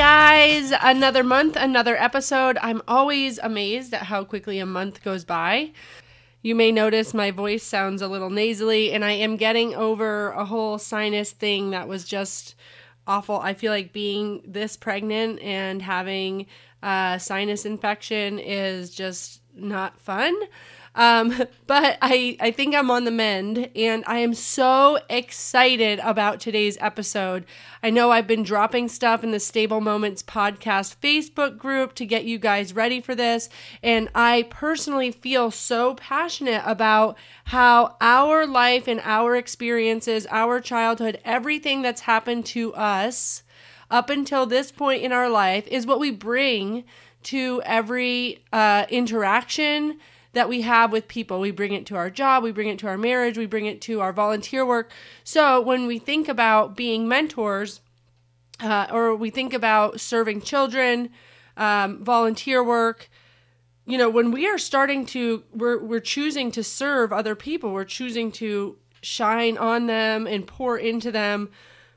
guys, another month, another episode. I'm always amazed at how quickly a month goes by. You may notice my voice sounds a little nasally, and I am getting over a whole sinus thing that was just awful. I feel like being this pregnant and having a sinus infection is just not fun. Um, but I, I think I'm on the mend and I am so excited about today's episode. I know I've been dropping stuff in the Stable Moments podcast Facebook group to get you guys ready for this. And I personally feel so passionate about how our life and our experiences, our childhood, everything that's happened to us up until this point in our life is what we bring to every uh, interaction that we have with people. We bring it to our job, we bring it to our marriage, we bring it to our volunteer work. So when we think about being mentors, uh, or we think about serving children, um, volunteer work, you know, when we are starting to, we're, we're choosing to serve other people, we're choosing to shine on them and pour into them.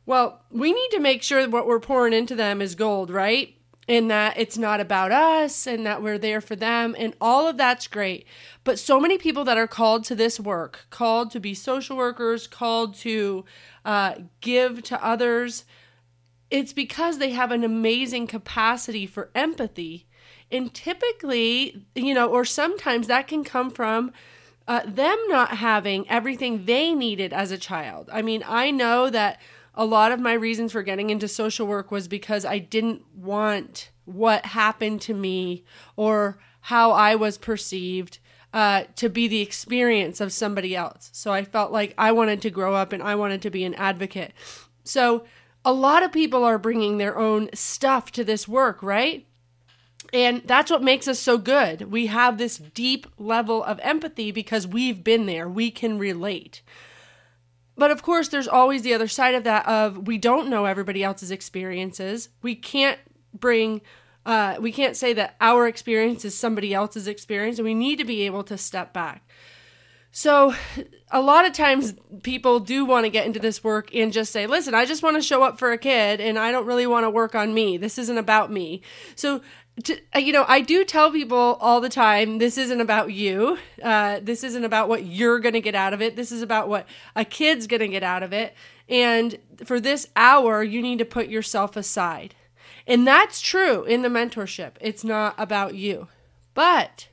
Well, we need to make sure that what we're pouring into them is gold, right? And that it's not about us and that we're there for them and all of that's great. But so many people that are called to this work called to be social workers called to uh, give to others it's because they have an amazing capacity for empathy. And typically you know or sometimes that can come from uh, them not having everything they needed as a child. I mean i know that a lot of my reasons for getting into social work was because I didn't want what happened to me or how I was perceived uh, to be the experience of somebody else. So I felt like I wanted to grow up and I wanted to be an advocate. So a lot of people are bringing their own stuff to this work, right? And that's what makes us so good. We have this deep level of empathy because we've been there, we can relate. But of course, there's always the other side of that of we don't know everybody else's experiences. We can't bring uh, we can't say that our experience is somebody else's experience, and we need to be able to step back. So, a lot of times people do want to get into this work and just say, listen, I just want to show up for a kid and I don't really want to work on me. This isn't about me. So, to, uh, you know, I do tell people all the time this isn't about you. Uh, this isn't about what you're going to get out of it. This is about what a kid's going to get out of it. And for this hour, you need to put yourself aside. And that's true in the mentorship. It's not about you. But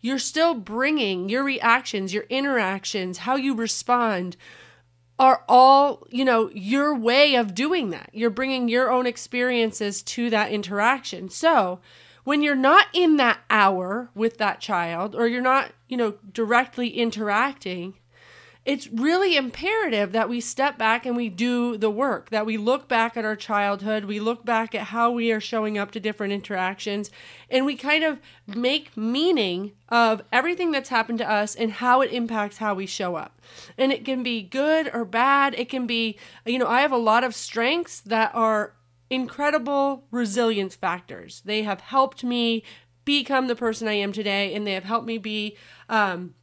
you're still bringing your reactions, your interactions, how you respond are all, you know, your way of doing that. You're bringing your own experiences to that interaction. So, when you're not in that hour with that child or you're not, you know, directly interacting, it's really imperative that we step back and we do the work, that we look back at our childhood, we look back at how we are showing up to different interactions, and we kind of make meaning of everything that's happened to us and how it impacts how we show up. And it can be good or bad. It can be, you know, I have a lot of strengths that are incredible resilience factors. They have helped me become the person I am today, and they have helped me be um,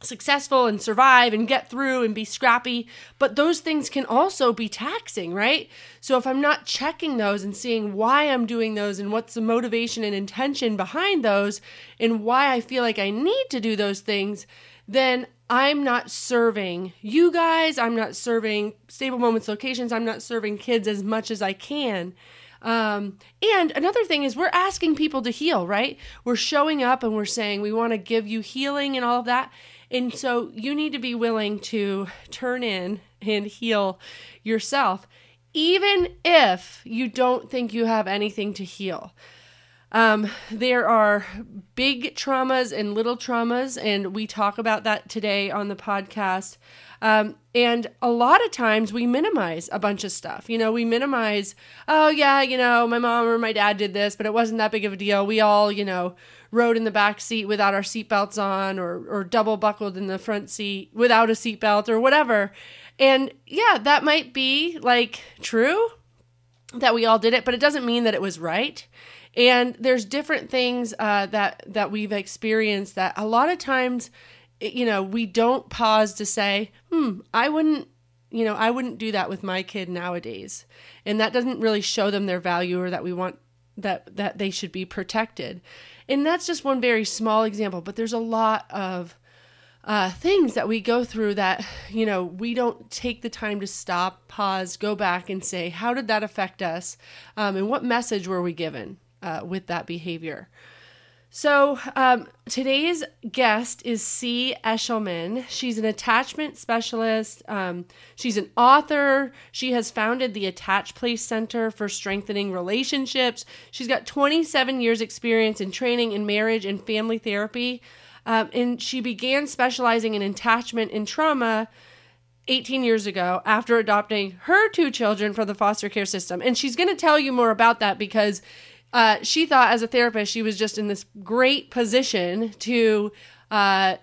successful and survive and get through and be scrappy. But those things can also be taxing, right? So if I'm not checking those and seeing why I'm doing those and what's the motivation and intention behind those and why I feel like I need to do those things, then I'm not serving you guys. I'm not serving stable moments locations. I'm not serving kids as much as I can. Um, and another thing is, we're asking people to heal, right? We're showing up and we're saying we want to give you healing and all of that. And so you need to be willing to turn in and heal yourself, even if you don't think you have anything to heal. Um, there are big traumas and little traumas, and we talk about that today on the podcast. Um, and a lot of times we minimize a bunch of stuff. You know, we minimize, oh, yeah, you know, my mom or my dad did this, but it wasn't that big of a deal. We all, you know, rode in the back seat without our seatbelts on or, or double buckled in the front seat without a seatbelt or whatever. And yeah, that might be like true that we all did it, but it doesn't mean that it was right and there's different things uh, that that we've experienced that a lot of times you know we don't pause to say hmm i wouldn't you know, I wouldn't do that with my kid nowadays. And that doesn't really show them their value or that we want that that they should be protected. And that's just one very small example, but there's a lot of uh, things that we go through that you know we don't take the time to stop pause go back and say how did that affect us um, and what message were we given uh, with that behavior so um, today's guest is Sea. Eshelman. She's an attachment specialist. Um, she's an author. She has founded the Attach Place Center for Strengthening Relationships. She's got 27 years experience in training in marriage and family therapy. Um, and she began specializing in attachment and trauma 18 years ago after adopting her two children from the foster care system. And she's going to tell you more about that because uh, she thought as a therapist she was just in this great position to uh,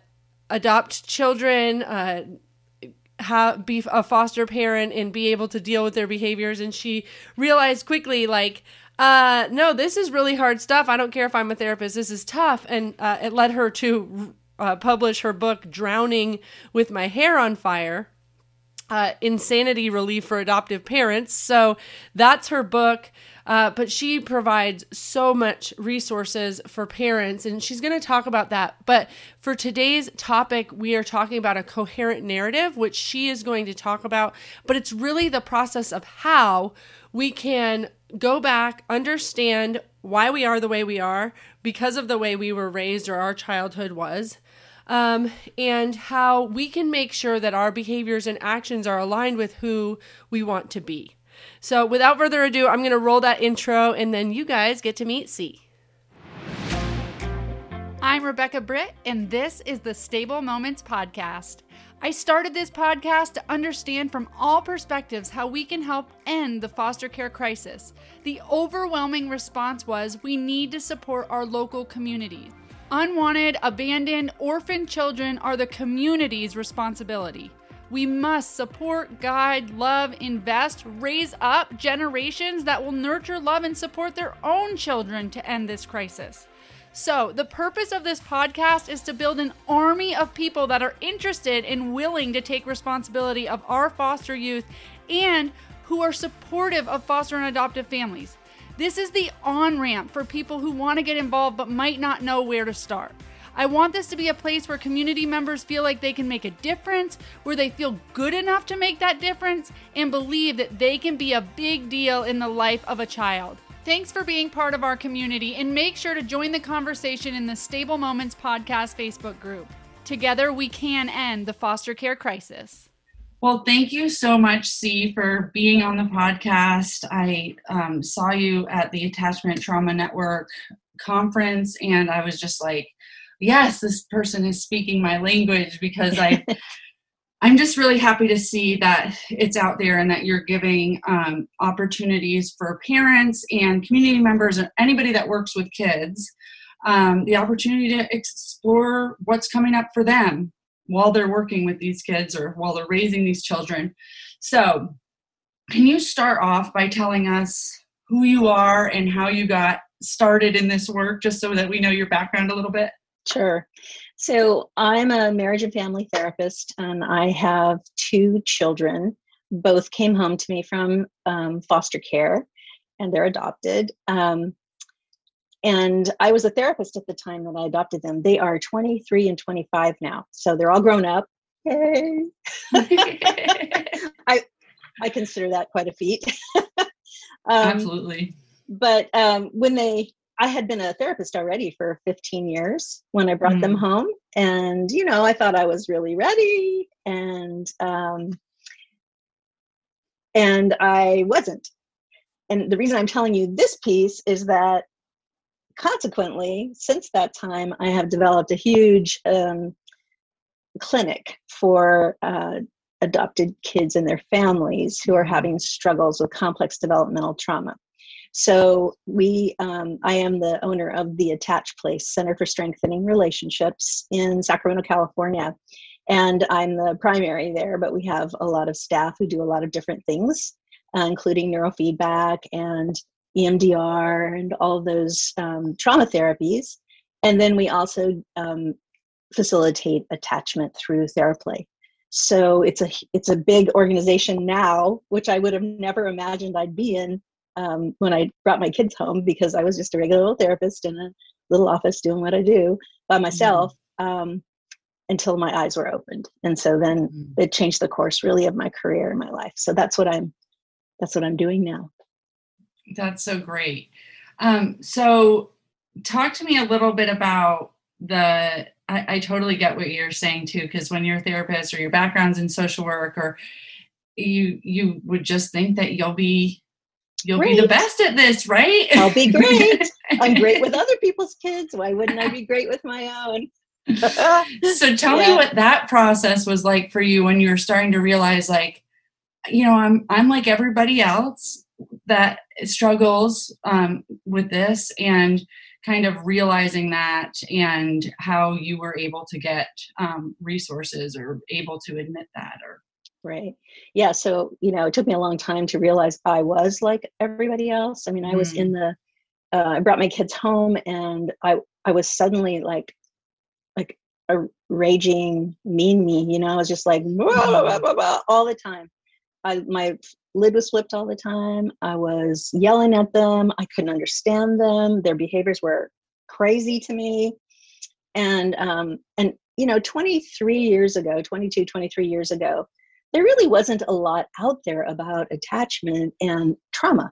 adopt children, uh, have, be a foster parent, and be able to deal with their behaviors. And she realized quickly, like, uh, no, this is really hard stuff. I don't care if I'm a therapist. This is tough. And uh, it led her to uh, publish her book, Drowning with My Hair on Fire. Uh, insanity relief for adoptive parents. So that's her book. Uh, but she provides so much resources for parents, and she's going to talk about that. But for today's topic, we are talking about a coherent narrative, which she is going to talk about. But it's really the process of how we can go back, understand why we are the way we are because of the way we were raised or our childhood was. Um, and how we can make sure that our behaviors and actions are aligned with who we want to be. So, without further ado, I'm going to roll that intro and then you guys get to meet Sea. I'm Rebecca Britt, and this is the Stable Moments Podcast. I started this podcast to understand from all perspectives how we can help end the foster care crisis. The overwhelming response was we need to support our local communities. Unwanted, abandoned, orphaned children are the community's responsibility. We must support, guide, love, invest, raise up generations that will nurture, love, and support their own children to end this crisis. So, the purpose of this podcast is to build an army of people that are interested and willing to take responsibility of our foster youth and who are supportive of foster and adoptive families. This is the on ramp for people who want to get involved but might not know where to start. I want this to be a place where community members feel like they can make a difference, where they feel good enough to make that difference, and believe that they can be a big deal in the life of a child. Thanks for being part of our community, and make sure to join the conversation in the Stable Moments Podcast Facebook group. Together, we can end the foster care crisis. Well, thank you so much, Sea, for being on the podcast. I um, saw you at the Attachment Trauma Network conference, and I was just like, yes, this person is speaking my language because I. I'm just really happy to see that it's out there and that you're giving um, opportunities for parents and community members and anybody that works with kids um, the opportunity to explore what's coming up for them while they're working with these kids or while they're raising these children. So, can you start off by telling us who you are and how you got started in this work, just so that we know your background a little bit? Sure. So I'm a marriage and family therapist, and I have two children. Both came home to me from um, foster care, and they're adopted. Um, and I was a therapist at the time that I adopted them. They are 23 and 25 now, so they're all grown up. Hey, I I consider that quite a feat. um, Absolutely. But um, when they I had been a therapist already for 15 years when I brought mm. them home. And, you know, I thought I was really ready and, um, and I wasn't. And the reason I'm telling you this piece is that consequently, since that time, I have developed a huge um, clinic for uh, adopted kids and their families who are having struggles with complex developmental trauma. So we, um, I am the owner of the Attach Place Center for Strengthening Relationships in Sacramento, California, and I'm the primary there. But we have a lot of staff who do a lot of different things, uh, including neurofeedback and EMDR and all those um, trauma therapies. And then we also um, facilitate attachment through TheraPlay. so it's a it's a big organization now, which I would have never imagined I'd be in um, when I brought my kids home because I was just a regular little therapist in a little office doing what I do by myself mm-hmm. um, until my eyes were opened, and so then mm-hmm. it changed the course really of my career and my life. So that's what I'm that's what I'm doing now. That's so great. Um, so talk to me a little bit about the I, I totally get what you're saying too, because when you're a therapist or your background's in social work or you you would just think that you'll be you'll great. be the best at this, right? I'll be great. I'm great with other people's kids. Why wouldn't I be great with my own? so tell yeah. me what that process was like for you when you were starting to realize like you know i'm i'm like everybody else that struggles um, with this and kind of realizing that and how you were able to get um, resources or able to admit that or right. Yeah so you know it took me a long time to realize i was like everybody else. I mean i was in mm. the uh, i brought my kids home and i i was suddenly like like a raging mean me you know? I was just like blah, blah, blah, all the time. I, my lid was flipped all the time. I was yelling at them. I couldn't understand them. Their behaviors were crazy to me. And um, and you know, 23 years ago, 22, 23 years ago, there really wasn't a lot out there about attachment and trauma.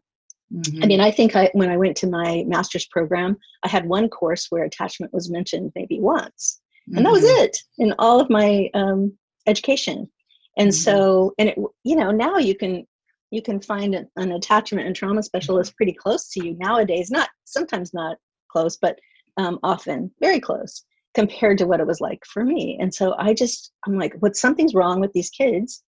Mm-hmm. I mean, I think I, when I went to my master's program, I had one course where attachment was mentioned maybe once, mm-hmm. and that was mm-hmm. it in all of my um, education and mm-hmm. so and it you know now you can you can find an, an attachment and trauma specialist pretty close to you nowadays. Not sometimes not close but um, often very close compared to what it was like for me. And so i just i'm like what something's wrong with these kids?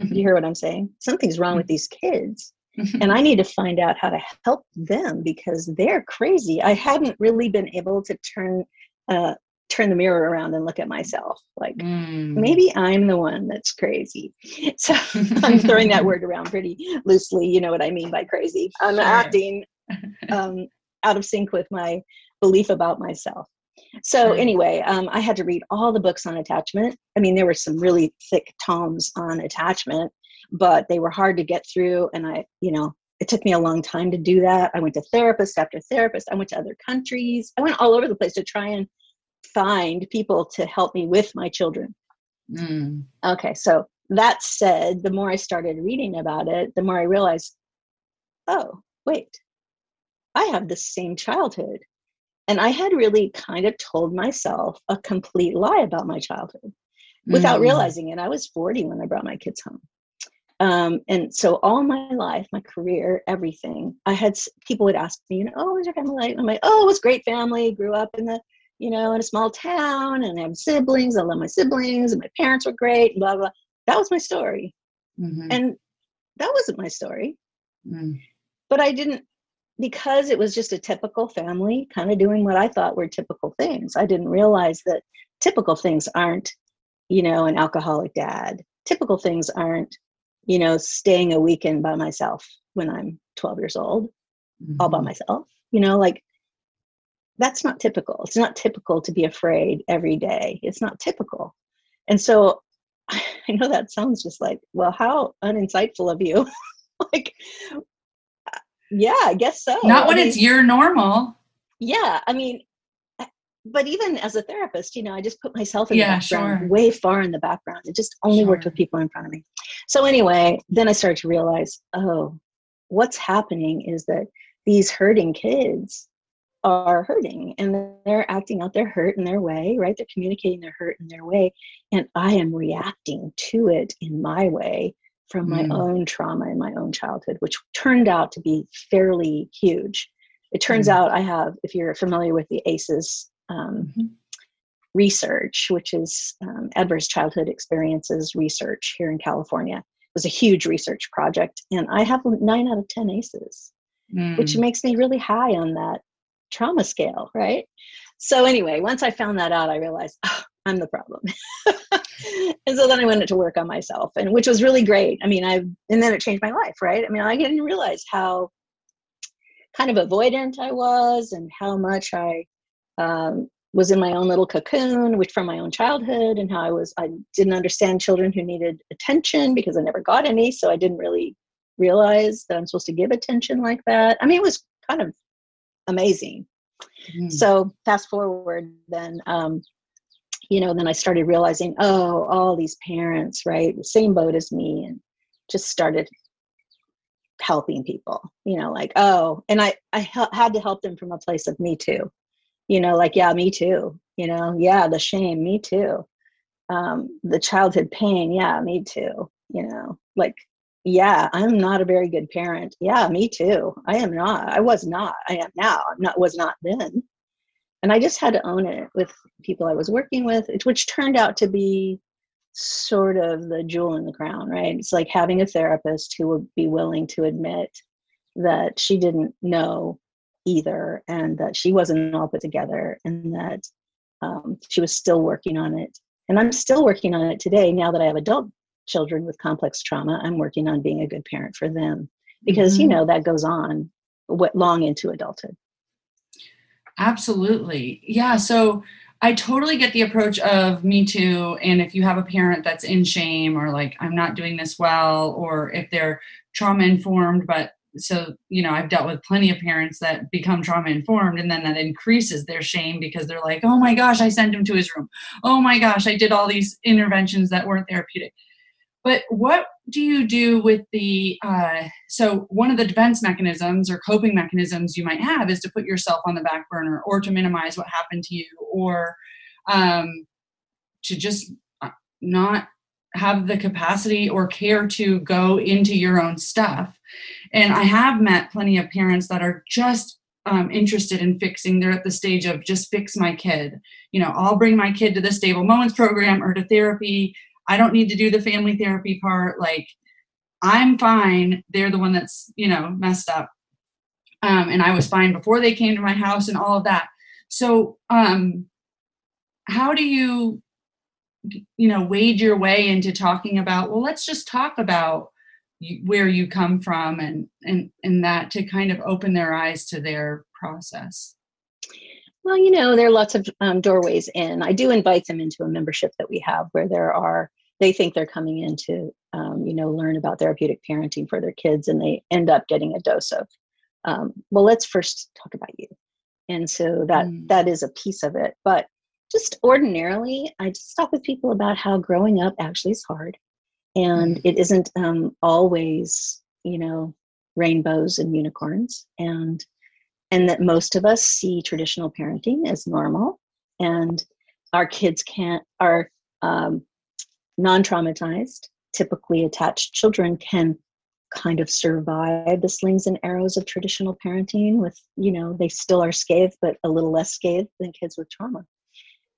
Mm-hmm. you hear what i'm saying. Something's wrong mm-hmm. with these kids. Mm-hmm. and i need to find out how to help them because they're crazy. I hadn't really been able to turn uh, turn the mirror around and look at myself like mm. maybe i'm the one that's crazy. So i'm throwing that word around pretty loosely you know what i mean by crazy. I'm sure. acting um, out of sync with my belief about myself. So anyway um, i had to read all the books on attachment. I mean there were some really thick tomes on attachment but they were hard to get through and i you know it took me a long time to do that. I went to therapist after therapist. I went to other countries. I went all over the place to try and find people to help me with my children. Mm. Okay, so that said, the more I started reading about it, the more I realized, oh, wait, I have the same childhood. And I had really kind of told myself a complete lie about my childhood without mm. realizing it. I was 40 when I brought my kids home. Um, and so all my life, my career, everything, I had people would ask me, you know, oh, was your family like? I'm like, oh, it was great family. Grew up in the you know, in a small town and I have siblings. I love my siblings and my parents were great, blah, blah. That was my story. Mm-hmm. And that wasn't my story. Mm. But I didn't, because it was just a typical family kind of doing what I thought were typical things. I didn't realize that typical things aren't, you know, an alcoholic dad. Typical things aren't, you know, staying a weekend by myself when I'm 12 years old, mm-hmm. all by mm-hmm. myself. You know, like that's not typical. It's not typical to be afraid every day. It's not typical. And so I know that sounds just like, well, how uninsightful of you. like, uh, yeah, I guess so. Not I mean, it's your normal. Yeah. I mean, but even as a therapist, you know, I just put myself in yeah, the background, sure. way far in the background. It just only sure. worked with people in front of me. So anyway, then I started to realize, oh, what's happening is that these hurting kids are hurting and they're acting out their hurt in their way, right? They're communicating their hurt in their way. And I am reacting to it in my way from my mm. own trauma in my own childhood, which turned out to be fairly huge. It turns mm. out I have, if you're familiar with the ACEs um, mm-hmm. research, which is um, Adverse Childhood Experiences Research here in California, it was a huge research project. And I have nine out of 10 ACEs, mm. which makes me really high on that trauma scale, right? So anyway, once I found that out, I realized oh, I'm the problem. and so then I went to work on myself, and which was really great. I mean, I and then it changed my life, right? I mean, I didn't realize how kind of avoidant I was, and how much I um, was in my own little cocoon, which from my own childhood and how I was, I didn't understand children who needed attention because I never got any. So I didn't really realize that I'm supposed to give attention like that. I mean, it was kind of amazing. Mm. So fast forward, then, um, you know, then I started realizing, oh, all these parents, right, the same boat as me, and just started helping people. You know, like, oh, and I I had to help them from a place of me too. You know, like, yeah, me too. You know, yeah, the shame, me too. Um, the childhood pain, yeah, me too. You know, like yeah i'm not a very good parent. Yeah me too. I am not. I was not. I am now. I'm not was not then. And i just had to own it with people i was working with which turned out to be sort of the jewel in the crown right? It's like having a therapist who would be willing to admit that she didn't know either and that she wasn't all put together and that um, she was still working on it. And i'm still working on it today now that i have adult children with complex trauma i'm working on being a good parent for them. Because mm-hmm. you know that goes on what long into adulthood. Absolutely. Yeah so i totally get the approach of me too and if you have a parent that's in shame or like i'm not doing this well or if they're trauma informed but so you know i've dealt with plenty of parents that become trauma informed and then that increases their shame because they're like oh my gosh i sent him to his room. Oh my gosh i did all these interventions that weren't therapeutic but what do you do with the uh, so one of the defense mechanisms or coping mechanisms you might have is to put yourself on the back burner or to minimize what happened to you or um, to just uh, not have the capacity or care to go into your own stuff. And i have met plenty of parents that are just um, interested in fixing they're at the stage of just fix my kid. You know i'll bring my kid to the stable moments program or to therapy I don't need to do the family therapy part. Like, I'm fine. They're the one that's, you know, messed up. Um, and I was fine before they came to my house and all of that. So, um, how do you, you know, wade your way into talking about, well, let's just talk about where you come from and, and, and that to kind of open their eyes to their process? Well, you know, there are lots of um, doorways in. I do invite them into a membership that we have where there are they think they're coming in to um, you know learn about therapeutic parenting for their kids and they end up getting a dose of um, well let's first talk about you. And so that mm. that is a piece of it. But just ordinarily i just talk with people about how growing up actually is hard. And mm. it isn't um, always you know rainbows and unicorns. And and that most of us see traditional parenting as normal. And our kids can't are um, non traumatized, typically attached children can kind of survive the slings and arrows of traditional parenting with, you know, they still are scathed, but a little less scathed than kids with trauma.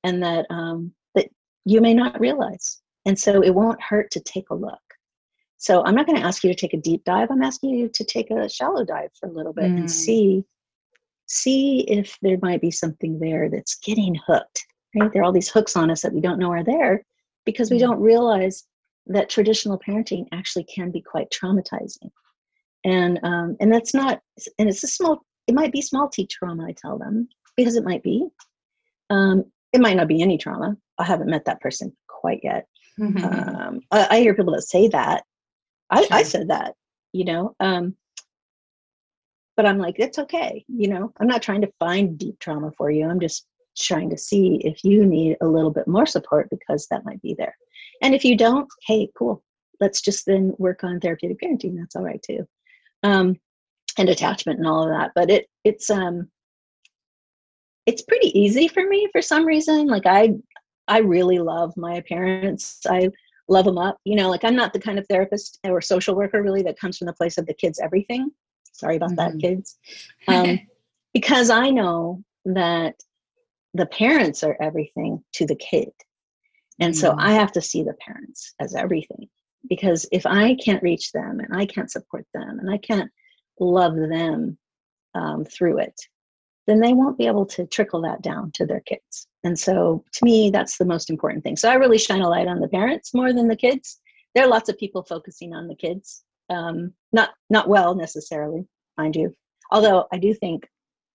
And that, um, that you may not realize. And so it won't hurt to take a look. So I'm not going to ask you to take a deep dive. I'm asking you to take a shallow dive for a little bit mm. and see see if there might be something there that's getting hooked. Right? There are all these hooks on us that we don't know are there because we don't realize that traditional parenting actually can be quite traumatizing. And um, and that's not and it's a small it might be small t trauma i tell them because it might be. Um, it might not be any trauma. I haven't met that person quite yet. Mm-hmm. um, I, I, hear people that say that. I, sure. I said that you know um, but i'm like it's okay you know? I'm not trying to find deep trauma for you. I'm just trying to see if you need a little bit more support because that might be there. And if you don't, hey, cool. Let's just then work on therapeutic parenting. That's all right too. Um, and attachment and all of that. But it it's um it's pretty easy for me for some reason. Like I I really love my parents. I love them up. You know, like I'm not the kind of therapist or social worker really that comes from the place of the kids everything. Sorry about mm-hmm. that, kids. Um, because I know that the parents are everything to the kid. And mm so I have to see the parents as everything because if I can't reach them and I can't support them and I can't love them um, through it, then they won't be able to trickle that down to their kids. And so to me, that's the most important thing. So I really shine a light on the parents more than the kids. There are lots of people focusing on the kids, um, not not well necessarily, mind you. Although I do think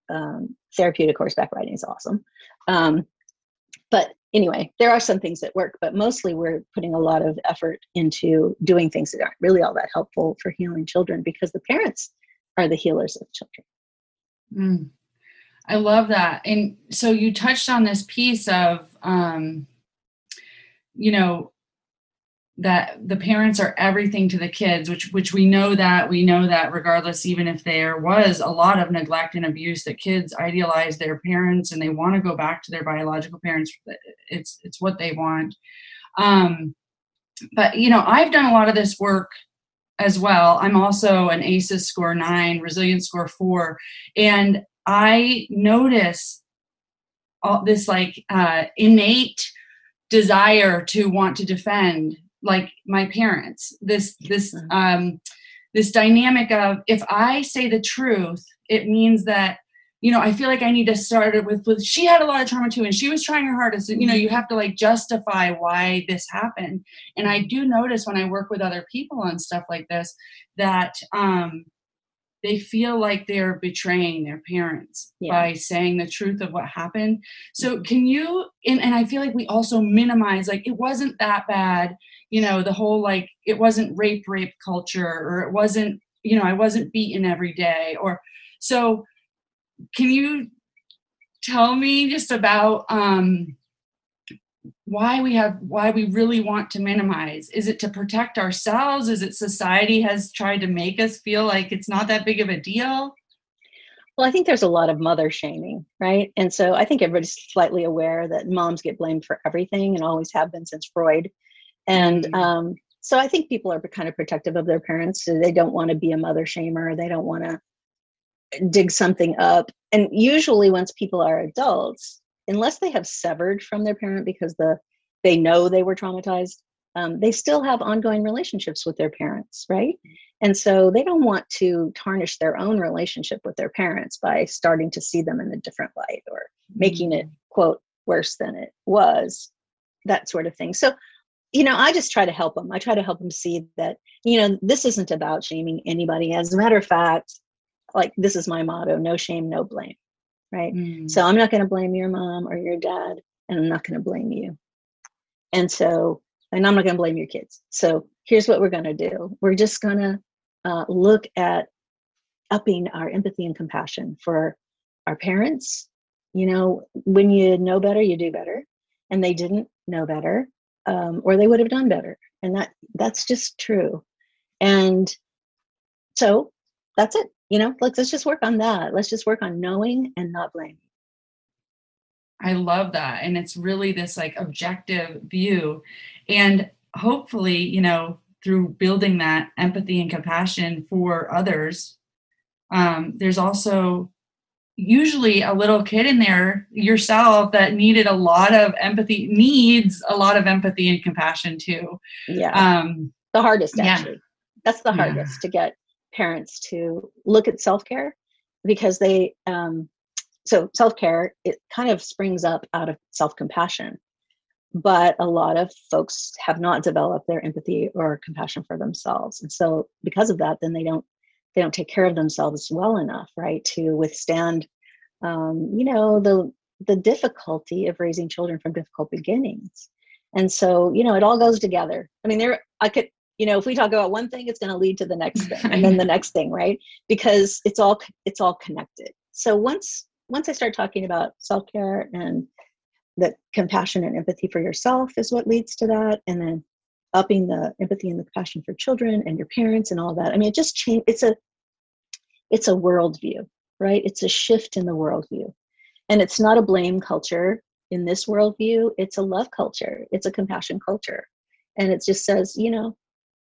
um, therapeutic horseback riding is awesome. Um, but anyway, there are some things that work, but mostly we're putting a lot of effort into doing things that aren't really all that helpful for healing children because the parents are the healers of children. Mm. I love that. And so you touched on this piece of, um, you know, that the parents are everything to the kids which which we know that we know that regardless even if there was a lot of neglect and abuse that kids idealize their parents and they want to go back to their biological parents it's it's what they want. Um but you know i've done a lot of this work as well. I'm also an aces score 9 resilience score 4 and i notice all this like uh innate desire to want to defend like my parents this this mm-hmm. um this dynamic of if i say the truth it means that you know i feel like i need to start it with, with she had a lot of trauma too and she was trying her hardest and you know you have to like justify why this happened and i do notice when i work with other people on stuff like this that um they feel like they're betraying their parents yeah. by saying the truth of what happened so can you and, and i feel like we also minimize like it wasn't that bad you know the whole like it wasn't rape rape culture or it wasn't you know i wasn't beaten every day or so can you tell me just about um why we have why we really want to minimize. Is it to protect ourselves? Is it society has tried to make us feel like it's not that big of a deal? Well i think there's a lot of mother shaming right? And so i think everybody's slightly aware that moms get blamed for everything and always have been since freud. And mm-hmm. um, so i think people are kind of protective of their parents. So they don't want to be a mother shamer. They don't want to dig something up. And usually once people are adults unless they have severed from their parent because the they know they were traumatized um, they still have ongoing relationships with their parents right? And so they don't want to tarnish their own relationship with their parents by starting to see them in a different light or making it mm. quote worse than it was that sort of thing. So you know i just try to help them i try to help them see that you know this isn't about shaming anybody. As a matter of fact like this is my motto no shame no blame right? Mm. So I'm not going to blame your mom or your dad, and I'm not going to blame you. And so, and I'm not going to blame your kids. So here's what we're going to do we're just going to uh, look at upping our empathy and compassion for our parents. You know, when you know better, you do better. And they didn't know better, um, or they would have done better. And that that's just true. And so that's it you know like let's just work on that. Let's just work on knowing and not blaming. I love that and it's really this like objective view and hopefully you know through building that empathy and compassion for others um, there's also usually a little kid in there yourself that needed a lot of empathy needs a lot of empathy and compassion too. Yeah. Um the hardest actually. Yeah. that's the hardest yeah. to get parents to look at self-care because they um, so self-care it kind of springs up out of self-compassion but a lot of folks have not developed their empathy or compassion for themselves. And so because of that then they don't they don't take care of themselves well enough right to withstand um, you know the the difficulty of raising children from difficult beginnings. And so you know it all goes together. I mean there i could you know if we talk about one thing it's going to lead to the next thing and then the next thing right? Because it's all it's all connected. So once once i start talking about self-care and that compassion and empathy for yourself is what leads to that and then upping the empathy and the compassion for children and your parents and all that i mean it just change it's a it's a worldview right? It's a shift in the worldview. And it's not a blame culture in this worldview it's a love culture it's a compassion culture. And it just says you know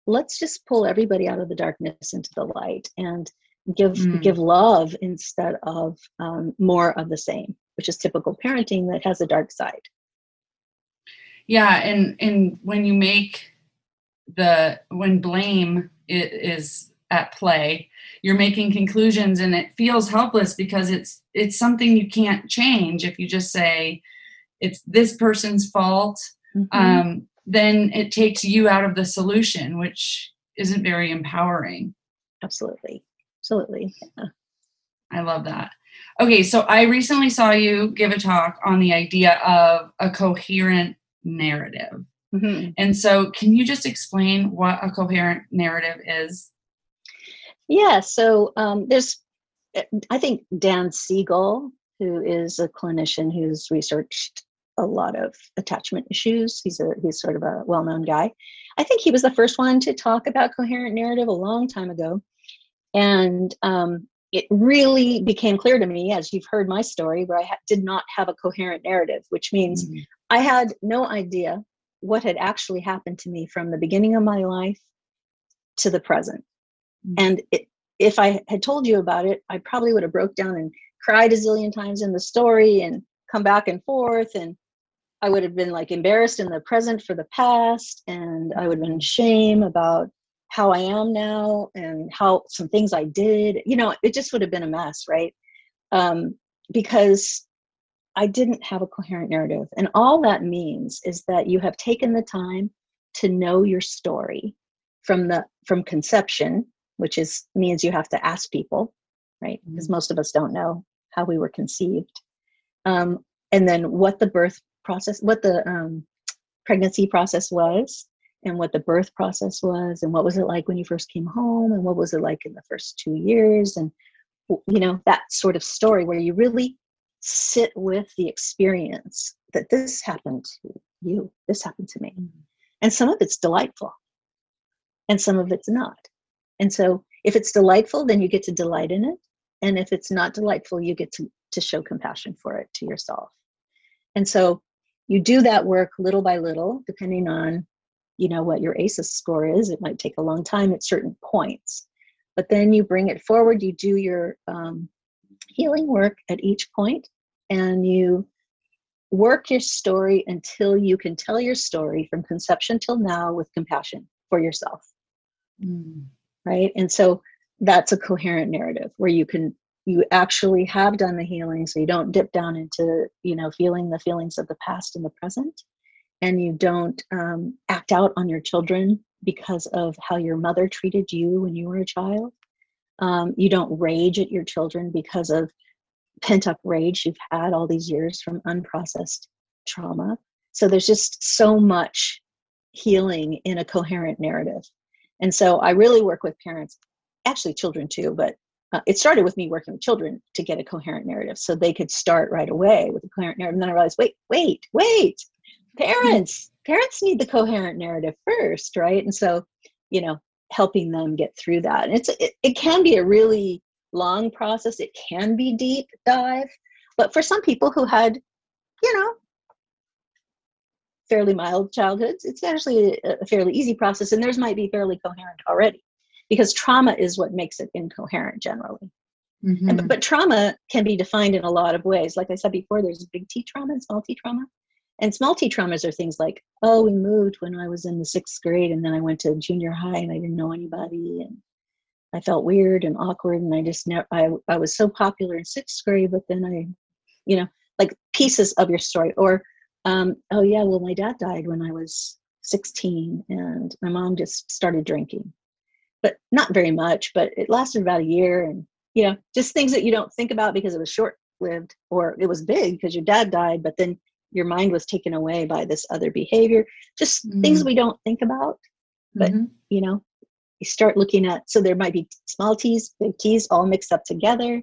let's just pull everybody out of the darkness into the light and give mm. give love instead of um, more of the same which is typical parenting that has a dark side yeah and and when you make the when blame is at play you're making conclusions and it feels helpless because it's it's something you can't change if you just say it's this person's fault mm-hmm. um, then it takes you out of the solution, which isn't very empowering. Absolutely. Absolutely. Yeah. I love that. Okay, so I recently saw you give a talk on the idea of a coherent narrative. Mm-hmm. And so, can you just explain what a coherent narrative is? Yeah, so um, there's, I think Dan Siegel, who is a clinician who's researched a lot of attachment issues. He's a he's sort of a well-known guy. I think he was the first one to talk about coherent narrative a long time ago, and um, it really became clear to me, as you've heard my story, where I ha- did not have a coherent narrative, which means Mhm. I had no idea what had actually happened to me from the beginning of my life to the present. Mhm. And it, if I had told you about it, I probably would have broke down and cried a zillion times in the story and come back and forth and I would have been like embarrassed in the present for the past and I would have been shame about how I am now and how some things I did. You know, it just would have been a mess, right? Um, because I didn't have a coherent narrative. And all that means is that you have taken the time to know your story from the from conception, which is means you have to ask people, right? Because most of us don't know how we were conceived. Um, and then what the birth process, what the um, pregnancy process was, and what the birth process was, and what was it like when you first came home, and what was it like in the first two years, and you know that sort of story where you really sit with the experience that this happened to you, this happened to me, and some of it's delightful, and some of it's not. And so, if it's delightful, then you get to delight in it, and if it's not delightful, you get to to show compassion for it to yourself. And so you do that work little by little, depending on, you know, what your ACEs score is. It might take a long time at certain points, but then you bring it forward. You do your um, healing work at each point, and you work your story until you can tell your story from conception till now with compassion for yourself Mm. right and so that's a coherent narrative where you can you actually have done the healing so you don't dip down into you know feeling the feelings of the past and the present and you don't um, act out on your children because of how your mother treated you when you were a child. Um, you don't rage at your children because of pent up rage you've had all these years from unprocessed trauma. So there's just so much healing in a coherent narrative. And so I really work with parents, actually children too, but uh, it started with me working with children to get a coherent narrative so they could start right away with a coherent narrative. And then I realized, wait, wait, wait, parents, parents need the coherent narrative first, right? And so, you know, helping them get through that. And it's it, it can be a really long process. It can be deep dive, but for some people who had, you know, fairly mild childhoods, it's actually a, a fairly easy process, and theirs might be fairly coherent already, because trauma is what makes it incoherent generally. Mhm. And, but trauma can be defined in a lot of ways. Like I said before, there's big T trauma and small T trauma. And small T traumas are things like, oh, we moved when I was in the sixth grade, and then I went to junior high and I didn't know anybody, and I felt weird and awkward, and I just never, I, I was so popular in sixth grade, but then I, you know, like pieces of your story. Or, um, oh, yeah, well, my dad died when I was 16, and my mom just started drinking, but not very much, but it lasted about a year, and you know, just things that you don't think about because it was short lived or it was big because your dad died, but then your mind was taken away by this other behavior. Just things Mhm. we don't think about, but Mhm. you know, you start looking at so there might be small t's, big t's all mixed up together,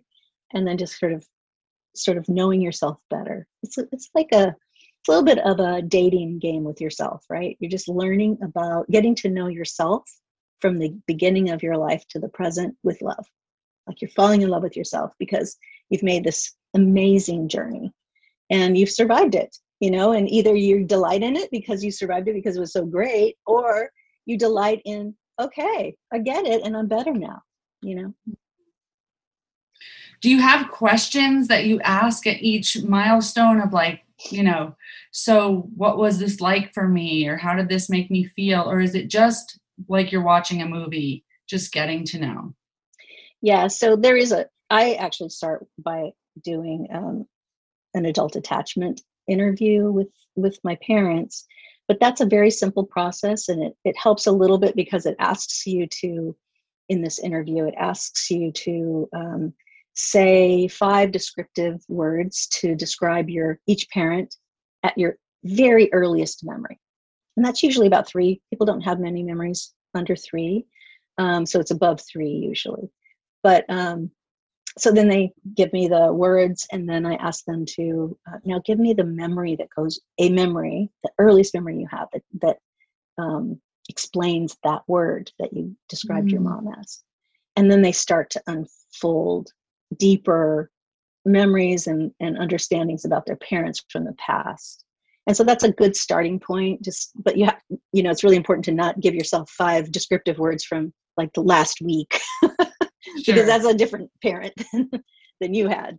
and then just sort of sort of knowing yourself better. It's it's like a it's a little bit of a dating game with yourself, right? You're just learning about getting to know yourself from the beginning of your life to the present with love. Like you're falling in love with yourself because you've made this amazing journey and you've survived it you know and either you delight in it because you survived it because it was so great or you delight in okay i get it and i'm better now you know? Do you have questions that you ask at each milestone of like, you know, so what was this like for me or how did this make me feel? Or is it just like you're watching a movie, just getting to know? yeah so there is a i actually start by doing um, an adult attachment interview with with my parents but that's a very simple process and it, it helps a little bit because it asks you to in this interview it asks you to um, say five descriptive words to describe your each parent at your very earliest memory and that's usually about three. People don't have many memories under three. Um, so it's above three usually. But um, so then they give me the words and then i ask them to uh, now give me the memory that goes a memory the earliest memory you have that that um, explains that word that you described mm. your mom as. And then they start to unfold deeper memories and, and understandings about their parents from the past and so that's a good starting point just but you have you know it's really important to not give yourself five descriptive words from like the last week sure. because that's a different parent than, than you had.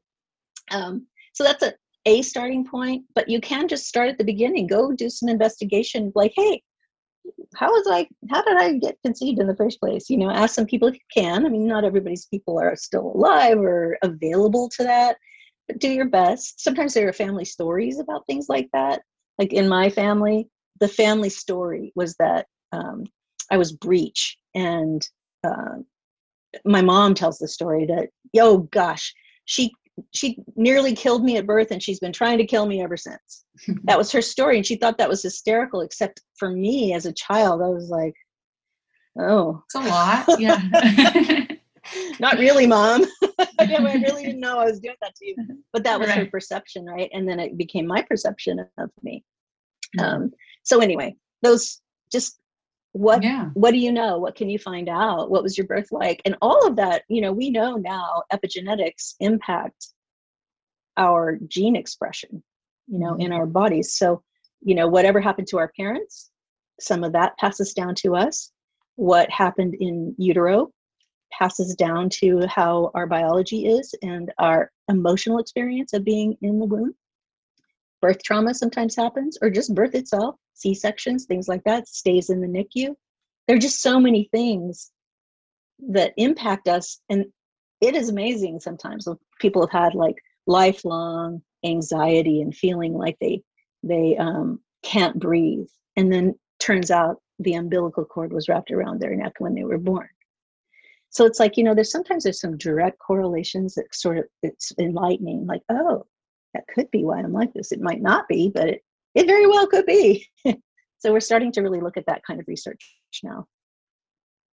Um, so that's a, a starting point, but you can just start at the beginning. Go do some investigation, like, hey, how was I, how did I get conceived in the first place? You know, ask some people if you can. I mean, not everybody's people are still alive or available to that, but do your best. Sometimes there are family stories about things like that. Like in my family, the family story was that um, I was breech and uh, my mom tells the story that oh gosh she she nearly killed me at birth and she's been trying to kill me ever since. That was her story and she thought that was hysterical except for me as a child i was like oh. It's a lot yeah. Not really mom i really didn't know i was doing that to you but that was right. her perception right and then it became my perception of me mm-hmm. um, so anyway those just what yeah. what do you know what can you find out what was your birth like and all of that you know we know now epigenetics impact our gene expression you know in mm-hmm. our bodies so you know whatever happened to our parents some of that passes down to us what happened in utero passes down to how our biology is and our emotional experience of being in the womb. Birth trauma sometimes happens or just birth itself c-sections things like that stays in the nicu. There are just so many things that impact us and it is amazing sometimes people have had like lifelong anxiety and feeling like they they um, can't breathe and then turns out the umbilical cord was wrapped around their neck when they were born so it's like you know there's sometimes there's some direct correlations that sort of it's enlightening like oh that could be why I'm like this. It might not be, but it, it very well could be. so we're starting to really look at that kind of research now.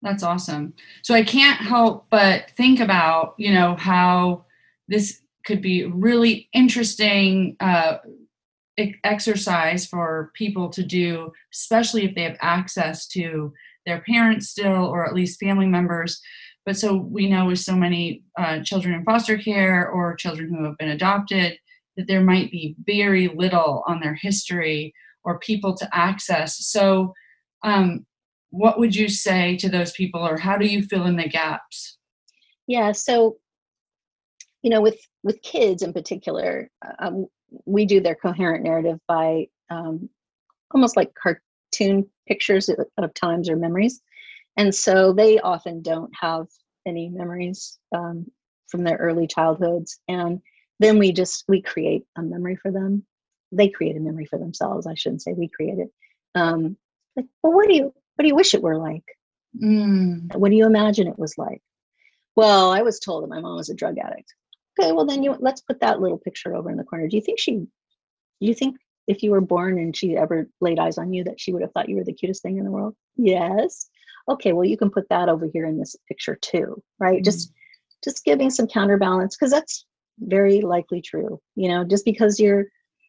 That's awesome. So I can't help but think about, you know, how this could be really interesting uh, exercise for people to do, especially if they have access to their parents still, or at least family members. But so we know with so many uh, children in foster care or children who have been adopted, that there might be very little on their history or people to access. So, um, what would you say to those people, or how do you fill in the gaps? Yeah, so you know, with with kids in particular, um, we do their coherent narrative by um, almost like cartoon pictures of times or memories, and so they often don't have any memories um, from their early childhoods, and then we just we create a memory for them. They create a memory for themselves i shouldn't say we create it. Um like well what do you what do you wish it were like? Mm. what do you imagine it was like? Well i was told that my mom was a drug addict. Okay well then you let's put that little picture over in the corner. Do you think she do you think if you were born and she ever laid eyes on you that she would have thought you were the cutest thing in the world? Yes okay well you can put that over here in this picture too right mm. just just giving some counterbalance because that's very likely true. You know, just because you're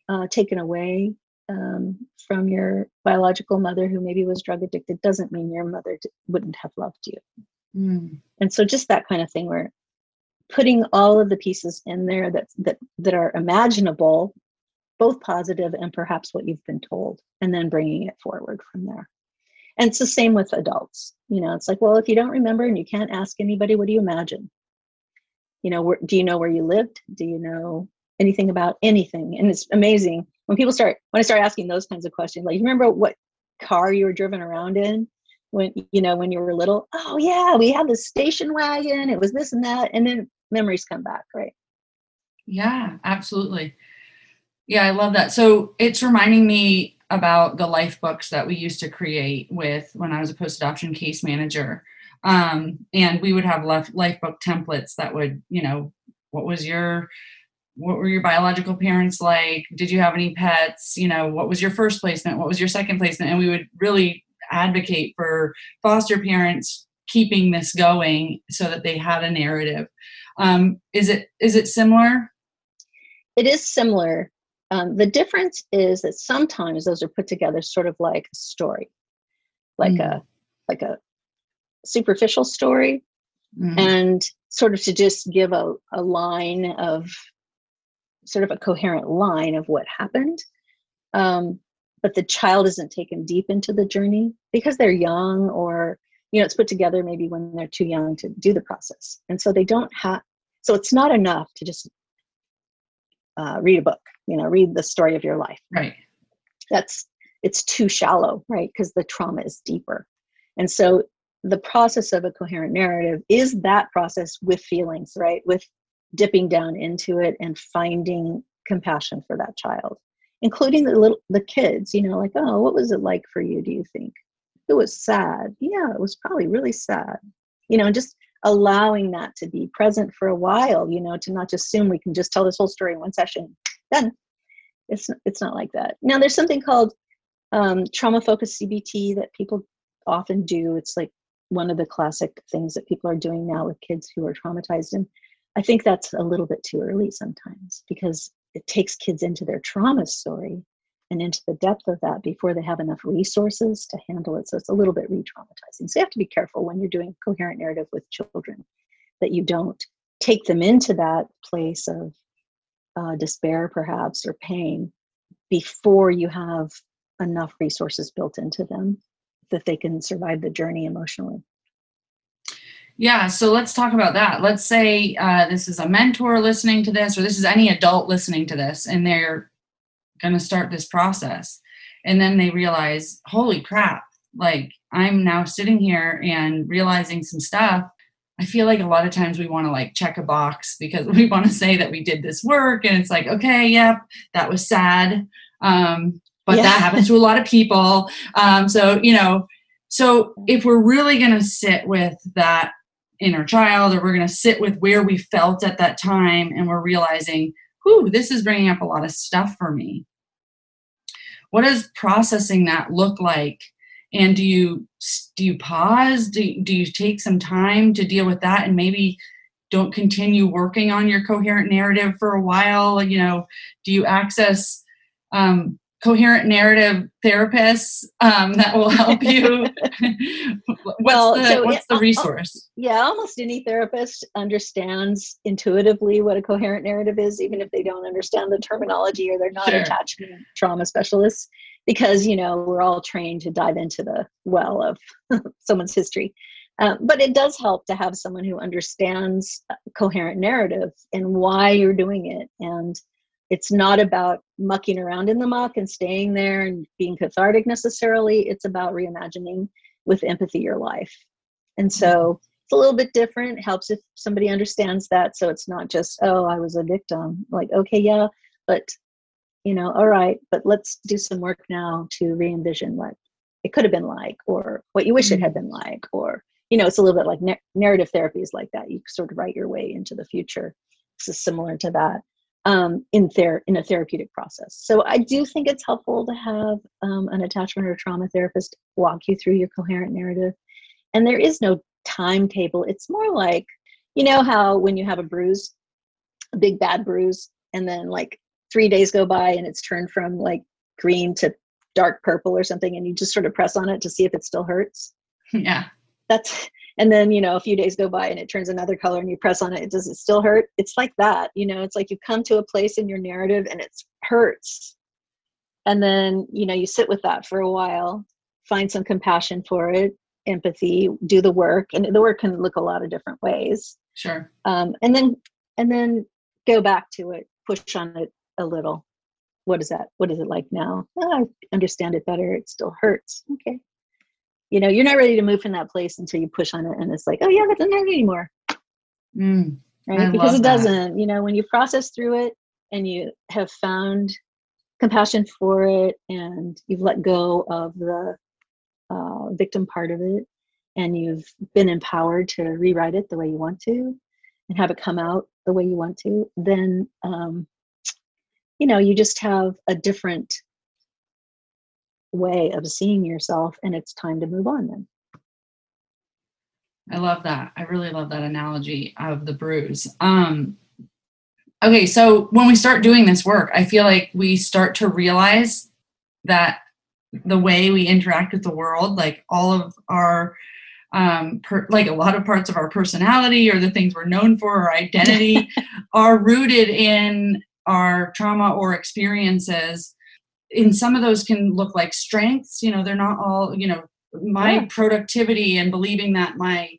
uh, taken away um, from your biological mother who maybe was drug addicted doesn't mean your mother d- wouldn't have loved you. Mm. And so, just that kind of thing where putting all of the pieces in there that that that are imaginable, both positive and perhaps what you've been told, and then bringing it forward from there. And it's the same with adults. You know, it's like, well, if you don't remember and you can't ask anybody, what do you imagine? you know where, do you know where you lived? Do you know anything about anything? And it's amazing when people start when i start asking those kinds of questions like you remember what car you were driven around in when you know when you were little? Oh yeah we had the station wagon it was this and that and then memories come back right? Yeah absolutely. Yeah i love that. So it's reminding me about the life books that we used to create with when i was a post-adoption case manager. Um, and we would have life book templates that would, you know, what was your what were your biological parents like? Did you have any pets? You know what was your first placement? What was your second placement? And we would really advocate for foster parents keeping this going so that they had a narrative. Um, is it is it similar? It is similar um, the difference is that sometimes those are put together sort of like a story like mm. a like a superficial story mm. and sort of to just give a, a line of sort of a coherent line of what happened um, but the child isn't taken deep into the journey because they're young or you know it's put together maybe when they're too young to do the process and so they don't have so it's not enough to just uh, read a book you know read the story of your life. Right. That's it's too shallow right? Because the trauma is deeper. And so the process of a coherent narrative is that process with feelings right? With dipping down into it and finding compassion for that child including the little the kids you know like oh what was it like for you do you think? It was sad. Yeah it was probably really sad. You know and just allowing that to be present for a while you know to not just assume we can just tell this whole story in one session then it's it's not like that. Now there's something called um, trauma focused cbt that people often do. It's like one of the classic things that people are doing now with kids who are traumatized and i think that's a little bit too early sometimes because it takes kids into their trauma story and into the depth of that before they have enough resources to handle it. So it's a little bit re traumatizing. So you have to be careful when you're doing coherent narrative with children that you don't take them into that place of uh, despair, perhaps, or pain before you have enough resources built into them that they can survive the journey emotionally. Yeah, so let's talk about that. Let's say uh, this is a mentor listening to this, or this is any adult listening to this, and they're going to start this process. And then they realize, holy crap, like I'm now sitting here and realizing some stuff. I feel like a lot of times we want to like check a box because we want to say that we did this work, and it's like, okay, yep, that was sad. Um, but yeah. that happens to a lot of people. Um, so, you know, so if we're really going to sit with that inner child or we're going to sit with where we felt at that time and we're realizing whew this is bringing up a lot of stuff for me. What does processing that look like? And do you do you pause? Do, do you take some time to deal with that and maybe don't continue working on your coherent narrative for a while? You know do you access um, coherent narrative therapists um, that will help you. What's well, the, so what's it, the resource? yeah almost any therapist understands intuitively what a coherent narrative is even if they don't understand the terminology or they're not sure. attachment trauma specialists because you know we're all trained to dive into the well of someone's history. Uh, but it does help to have someone who understands coherent narrative and why you're doing it and it's not about mucking around in the muck and staying there and being cathartic necessarily. It's about reimagining with empathy your life. And so mm-hmm. it's a little bit different. It helps if somebody understands that. So it's not just, oh, I was a victim. Like, okay, yeah, but you know, all right, but let's do some work now to re envision what it could have been like or what you wish it had mm-hmm. been like or you know it's a little bit like na- narrative therapy is like that you sort of write your way into the future this is similar to that um, in ther- in a therapeutic process. So I do think it's helpful to have um, an attachment or trauma therapist walk you through your coherent narrative. And there is no timetable. It's more like, you know how when you have a bruise, a big bad bruise, and then like three days go by and it's turned from like green to dark purple or something, and you just sort of press on it to see if it still hurts. Yeah. That's and then you know a few days go by and it turns another color and you press on it does it still hurt. It's like that you know it's like you come to a place in your narrative and it hurts. And then you know you sit with that for a while find some compassion for it empathy do the work and the work can look a lot of different ways. Sure. Um, and then and then go back to it push on it a little. What is that? What is it like now? Oh, i understand it better. It still hurts. Okay you know you're not ready to move from that place until you push on it and it's like oh yeah that doesn't hurt anymore mm, right because it that. doesn't you know when you process through it and you have found compassion for it and you've let go of the uh, victim part of it and you've been empowered to rewrite it the way you want to and have it come out the way you want to, then um, you know you just have a different way of seeing yourself, and it's time to move on. Then I love that. I really love that analogy of the bruise. Um, okay, so when we start doing this work, I feel like we start to realize that the way we interact with the world, like all of our um, per, like a lot of parts of our personality or the things we're known for or identity are rooted in our trauma or experiences in some of those can look like strengths you know they're not all you know my yeah. productivity and believing that my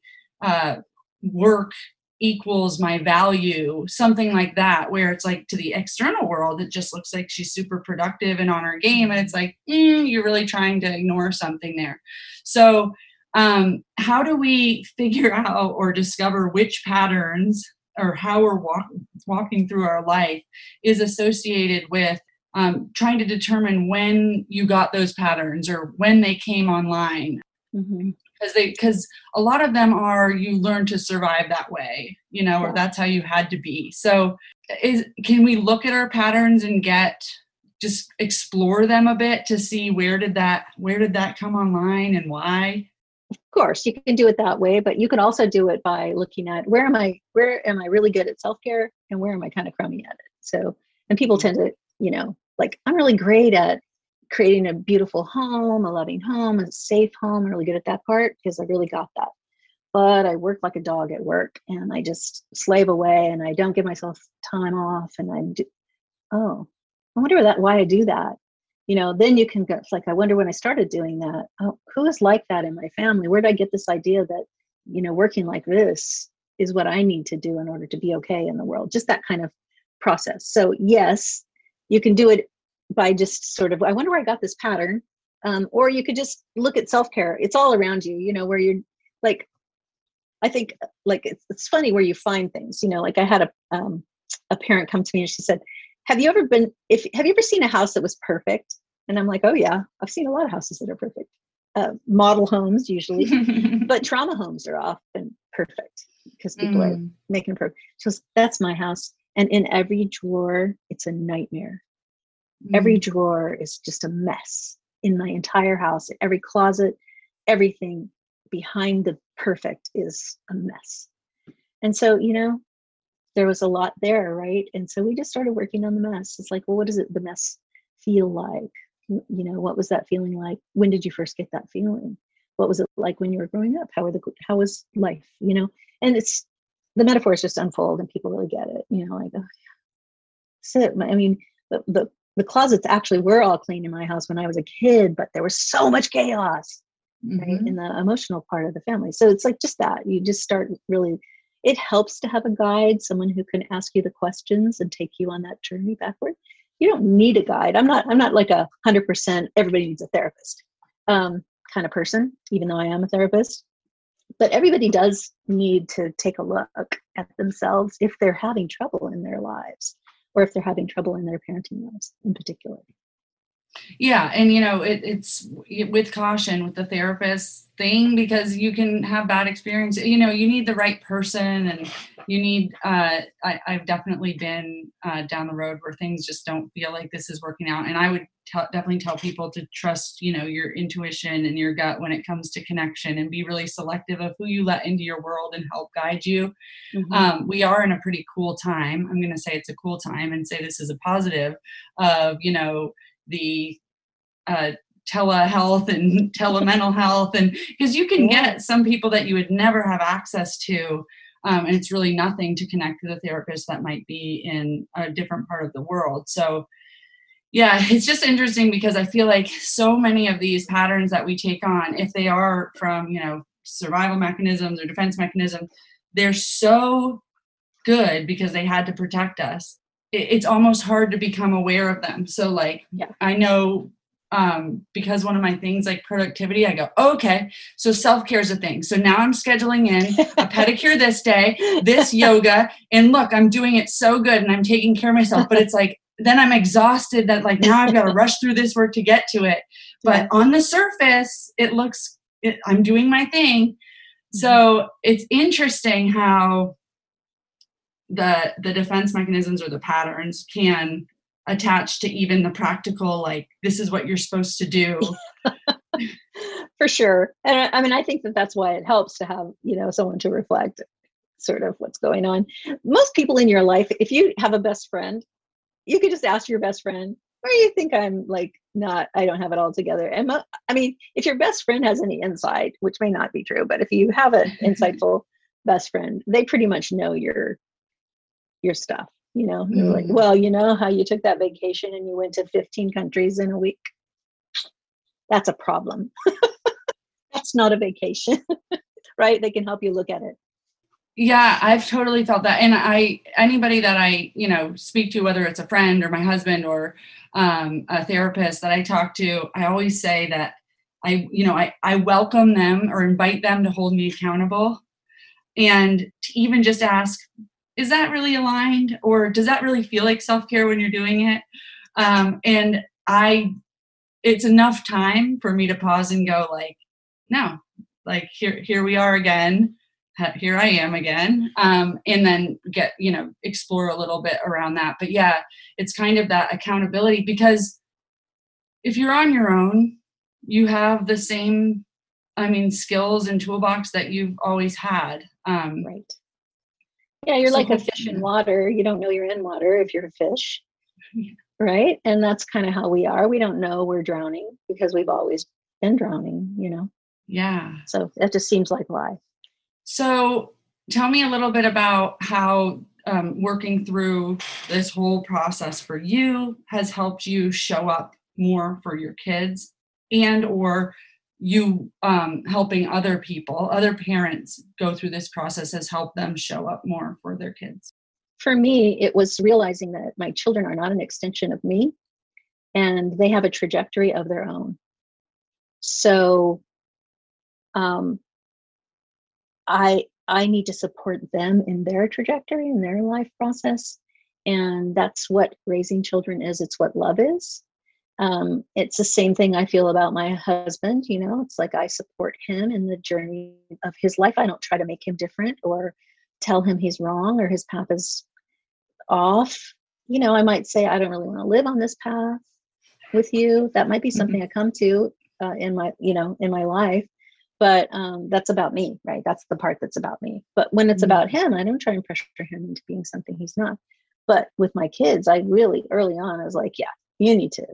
uh, work equals my value something like that where it's like to the external world it just looks like she's super productive and on her game and it's like mm, you're really trying to ignore something there so um, how do we figure out or discover which patterns or how we're walk, walking through our life is associated with um, trying to determine when you got those patterns or when they came online. Mm-hmm. Because they because a lot of them are you learn to survive that way you know or that's how you had to be. So is can we look at our patterns and get just explore them a bit to see where did that where did that come online and why? Of course you can do it that way but you can also do it by looking at where am i where am i really good at self-care and where am i kind of crummy at it? So and people tend to you know like i'm really great at creating a beautiful home a loving home a safe home. I'm really good at that part because i really got that. But i work like a dog at work and i just slave away and i don't give myself time off and i do oh i wonder that why i do that. You know then you can go it's like i wonder when i started doing that oh, who is like that in my family? Where did i get this idea that you know working like this is what i need to do in order to be okay in the world? Just that kind of process. So yes you can do it by just sort of i wonder where i got this pattern. Um, or you could just look at self-care. It's all around you you know where you're like i think like it's, it's funny where you find things you know like i had a um, a parent come to me and she said have you ever been if have you ever seen a house that was perfect? And i'm like oh yeah i've seen a lot of houses that are perfect. Uh, model homes usually but trauma homes are often perfect because people mm. are making perfect she goes that's my house and in every drawer it's a nightmare mm. every drawer is just a mess in my entire house every closet everything behind the perfect is a mess and so you know there was a lot there, right? And so we just started working on the mess. It's like, well, what does it the mess feel like? You know, what was that feeling like? When did you first get that feeling? What was it like when you were growing up? How were the how was life? You know, and it's the metaphors just unfold and people really get it. You know, like oh yeah, sit. I mean, the, the the closets actually were all clean in my house when I was a kid, but there was so much chaos, mm-hmm. right, in the emotional part of the family. So it's like just that you just start really it helps to have a guide, someone who can ask you the questions and take you on that journey backward. You don't need a guide. I'm not. I'm not like a hundred percent. Everybody needs a therapist um, kind of person, even though I am a therapist. But everybody does need to take a look at themselves if they're having trouble in their lives, or if they're having trouble in their parenting lives, in particular yeah and you know it, it's with caution with the therapist thing because you can have bad experience you know you need the right person and you need uh, I, have definitely been uh, down the road where things just don't feel like this is working out. And i would tell, definitely tell people to trust you know your intuition and your gut when it comes to connection and be really selective of who you let into your world and help guide you. Mm-hmm. um, we are in a pretty cool time. I'm going to say it's a cool time and say this is a positive of you know the uh, telehealth and telemental health and because you can get some people that you would never have access to um, and it's really nothing to connect with a therapist that might be in a different part of the world. So yeah it's just interesting because i feel like so many of these patterns that we take on if they are from you know survival mechanisms or defense mechanisms they're so good because they had to protect us it's almost hard to become aware of them. So like yeah. I know um because one of my things like productivity i go oh, okay so self-care is a thing so now i'm scheduling in a pedicure this day this yoga and look i'm doing it so good and i'm taking care of myself but it's like then i'm exhausted that like now i've got to rush through this work to get to it but yeah. on the surface it looks it, i'm doing my thing so it's interesting how the the defense mechanisms or the patterns can attach to even the practical like this is what you're supposed to do. For sure. And I, mean i think that that's why it helps to have you know someone to reflect sort of what's going on. Most people in your life if you have a best friend you could just ask your best friend where you think i'm like not i don't have it all together? And i mean if your best friend has any insight which may not be true but if you have an insightful best friend they pretty much know your your stuff you know? They're like Mm. well you know how you took that vacation and you went to 15 countries in a week? That's a problem. That's not a vacation right? They can help you look at it. Yeah i've totally felt that. And i anybody that i you know speak to whether it's a friend or my husband or um, a therapist that i talk to i always say that i you know I, I welcome them or invite them to hold me accountable. And to even just ask is that really aligned or does that really feel like self-care when you're doing it? Um, and i it's enough time for me to pause and go like no like here here we are again. Here i am again. Um, and then get you know explore a little bit around that. But yeah it's kind of that accountability because if you're on your own you have the same i mean skills and toolbox that you've always had. Um, right yeah you're So like a fish in water. You don't know you're in water if you're a fish Yeah. right? And that's kind of how we are. We don't know we're drowning because we've always been drowning you know? Yeah. So that just seems like life. So, tell me a little bit about how um, working through this whole process for you has helped you show up more for your kids, and or you um, helping other people, other parents go through this process has helped them show up more for their kids. for me it was realizing that my children are not an extension of me and they have a trajectory of their own so um i i need to support them in their trajectory in their life process and that's what raising children is it's what love is um, it's the same thing i feel about my husband you know it's like i support him in the journey of his life i don't try to make him different or tell him he's wrong or his path is off. You know i might say i don't really want to live on this path with you that might be something i come to uh, in my you know in my life but um, that's about me right? That's the part that's about me but when it's Mhm. about him i don't try and pressure him into being something he's not but with my kids i really early on i was like yeah you need to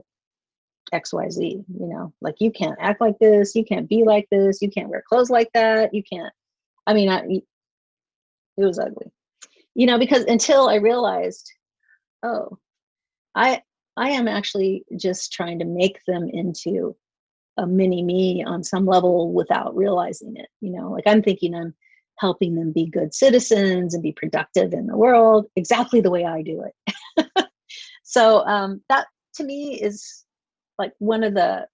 xyz you know like you can't act like this you can't be like this you can't wear clothes like that you can't i mean I, it was ugly. You know because until i realized oh i i am actually just trying to make them into a mini me on some level without realizing it you know like i'm thinking i'm helping them be good citizens and be productive in the world exactly the way i do it. So um that to me is like one of the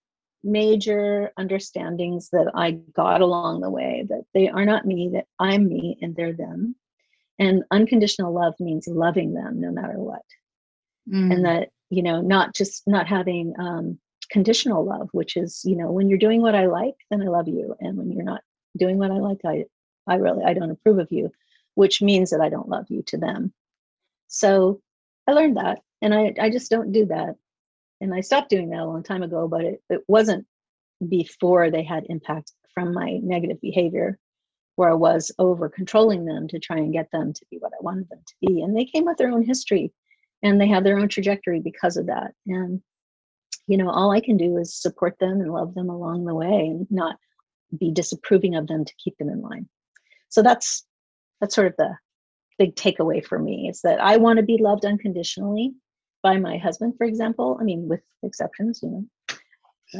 major understandings that i got along the way that they are not me that i'm me and they're them. And unconditional love means loving them no matter what. Mm. and that you know not just not having um conditional love which is you know when you're doing what i like then i love you. And when you're not doing what i like i i really i don't approve of you which means that i don't love you to them. So i learned that. And i i just don't do that and i stopped doing that a long time ago but it, it wasn't before they had impact from my negative behavior where i was over controlling them to try and get them to be what i wanted them to be. And they came with their own history and they have their own trajectory because of that. And you know all i can do is support them and love them along the way and not be disapproving of them to keep them in line. So that's that's sort of the big takeaway for me is that i want to be loved unconditionally by my husband for example i mean with exceptions you know.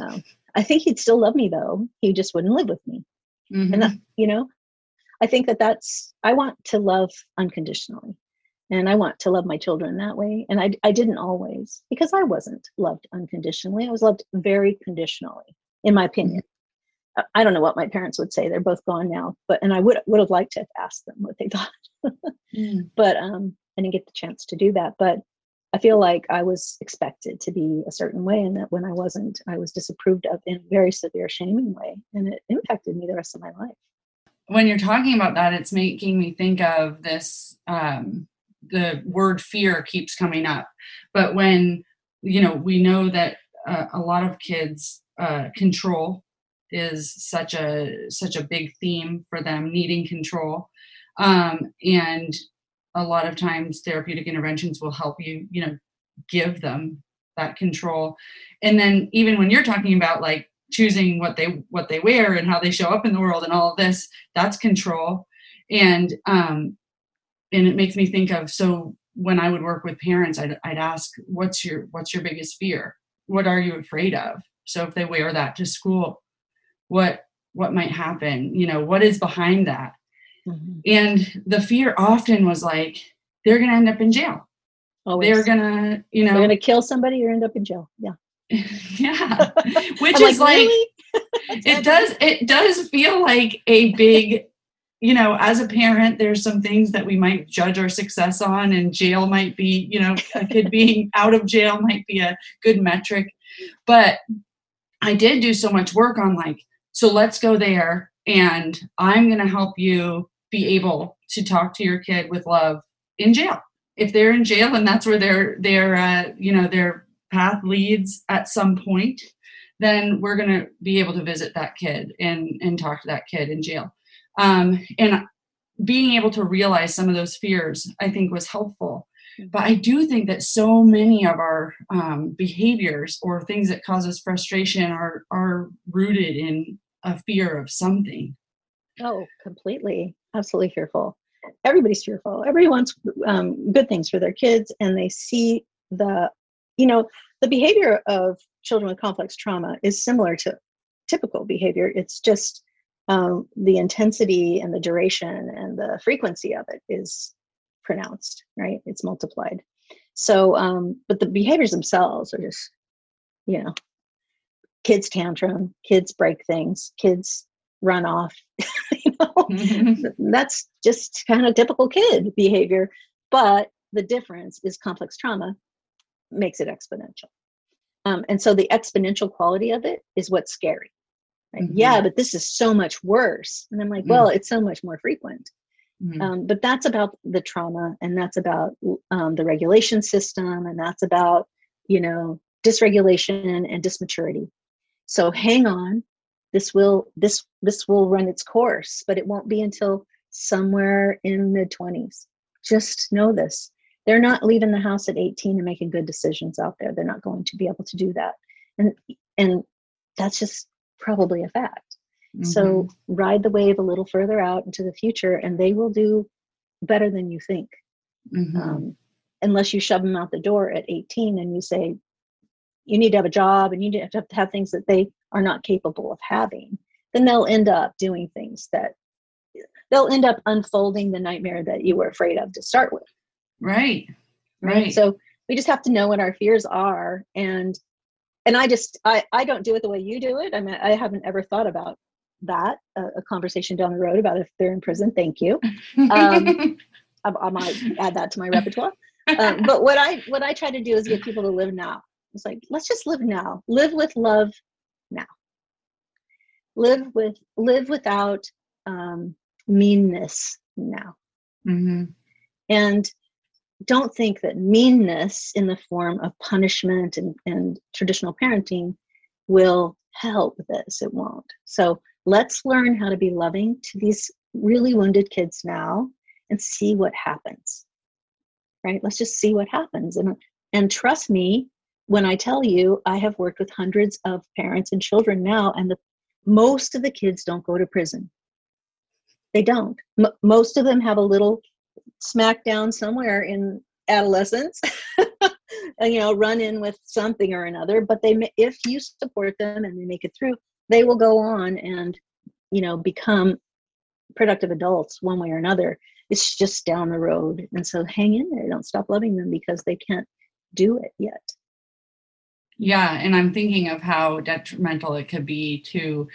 Um, i think he'd still love me though. He just wouldn't live with me. Mhm. and that you know i think that that's i want to love unconditionally. And i want to love my children that way. And i, I didn't always because i wasn't loved unconditionally. I was loved very conditionally in my opinion. I- i don't know what my parents would say. They're both gone now. But and i would would have liked to have asked them what they thought. Mm. but um i didn't get the chance to do that. But i feel like i was expected to be a certain way and that when i wasn't i was disapproved of in a very severe shaming way and it impacted me the rest of my life. When you're talking about that, it's making me think of this um, the word fear keeps coming up. But when you know we know that uh, a lot of kids uh, control is such a such a big theme for them needing control um, and a lot of times therapeutic interventions will help you you know give them that control. And then even when you're talking about like choosing what they what they wear and how they show up in the world and all of this that's control. And um and it makes me think of so when i would work with parents i'd, I'd ask what's your what's your biggest fear? What are you afraid of? So if they wear that to school what what might happen? You know what is behind that mm-hmm. and the fear often was like they're going to end up in jail Always. they're going to you know they're going to kill somebody or end up in jail yeah yeah which is like, really? it does it does feel like a big you know as a parent there's some things that we might judge our success on and jail might be you know a kid being out of jail might be a good metric but i did do so much work on like so let's go there and i'm going to help you be able to talk to your kid with love in jail if they're in jail and that's where their their uh, you know their path leads at some point, then we're going to be able to visit that kid and, and talk to that kid in jail. Um, and being able to realize some of those fears, I think, was helpful. But I do think that so many of our um, behaviors or things that cause us frustration are are rooted in a fear of something. Oh, completely, absolutely fearful. Everybody's fearful. Everybody wants um, good things for their kids, and they see the you know, the behavior of children with complex trauma is similar to typical behavior. It's just um, the intensity and the duration and the frequency of it is pronounced, right? It's multiplied. So, um, but the behaviors themselves are just, you know, kids tantrum, kids break things, kids run off. you know, mm-hmm. that's just kind of typical kid behavior. But the difference is complex trauma makes it exponential. Um, and so the exponential quality of it is what's scary. Right? Mm-hmm. Yeah, but this is so much worse. And I'm like, mm-hmm. well, it's so much more frequent. Mm-hmm. Um, but that's about the trauma and that's about um, the regulation system and that's about, you know, dysregulation and dysmaturity. So hang on. This will this this will run its course, but it won't be until somewhere in mid 20s. Just know this they're not leaving the house at 18 and making good decisions out there they're not going to be able to do that and and that's just probably a fact mm-hmm. so ride the wave a little further out into the future and they will do better than you think mm-hmm. um, unless you shove them out the door at 18 and you say you need to have a job and you need to have, to have things that they are not capable of having then they'll end up doing things that they'll end up unfolding the nightmare that you were afraid of to start with Right. Right. So we just have to know what our fears are and and I just I I don't do it the way you do it. I mean I haven't ever thought about that a, a conversation down the road about if they're in prison. Thank you. Um, I, I, might add that to my repertoire. Um, but what I what I try to do is get people to live now. It's like let's just live now. Live with love now. Live with live without um, meanness now. Mm-hmm. And don't think that meanness in the form of punishment and, and traditional parenting will help this. It won't. So let's learn how to be loving to these really wounded kids now and see what happens. Right? Let's just see what happens. And and trust me when I tell you I have worked with hundreds of parents and children now, and the most of the kids don't go to prison. They don't. M- most of them have a little smackdown somewhere in adolescence you know run in with something or another but they if you support them and they make it through they will go on and you know become productive adults one way or another it's just down the road and so hang in there don't stop loving them because they can't do it yet yeah and i'm thinking of how detrimental it could be to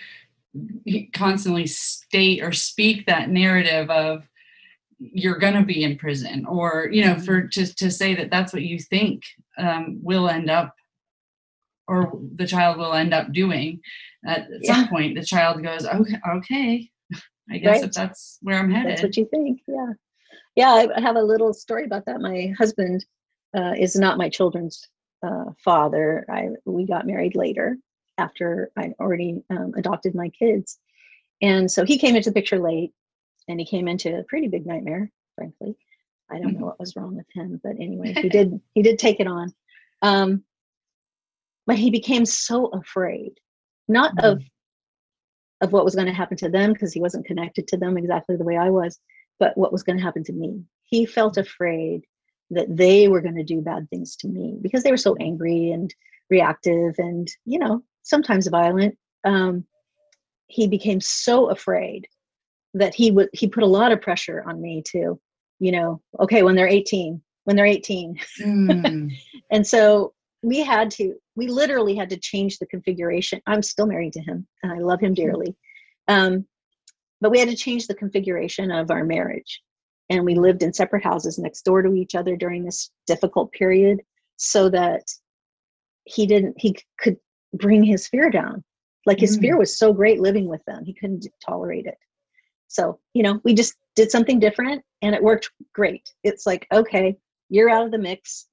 constantly state or speak that narrative of you're going to be in prison or you know mm-hmm. for to, to say that that's what you think um, will end up or the child will end up doing at yeah. some point the child goes okay okay i guess right. if that's where i'm headed that's what you think yeah yeah, I I have a little story about that. My husband uh, is not my children's uh, father. I we got married later after I already um, adopted my kids, and so he came into the picture late, and he came into a pretty big nightmare, frankly. I don't know what was wrong with him, but anyway, he did he did take it on. Um, but he became so afraid, not of of what was going to happen to them because he wasn't connected to them exactly the way I was, but what was going to happen to me. He felt afraid that they were going to do bad things to me because they were so angry and reactive and you know sometimes violent. Um, he became so afraid that he would he put a lot of pressure on me to, you know, okay, when they're 18, when they're 18. Mm. and so we had to we literally had to change the configuration i'm still married to him and i love him dearly um, but we had to change the configuration of our marriage and we lived in separate houses next door to each other during this difficult period so that he didn't he could bring his fear down. Like his Mm. fear was so great living with them he couldn't tolerate it. So you know we just did something different and it worked great. It's like okay you're out of the mix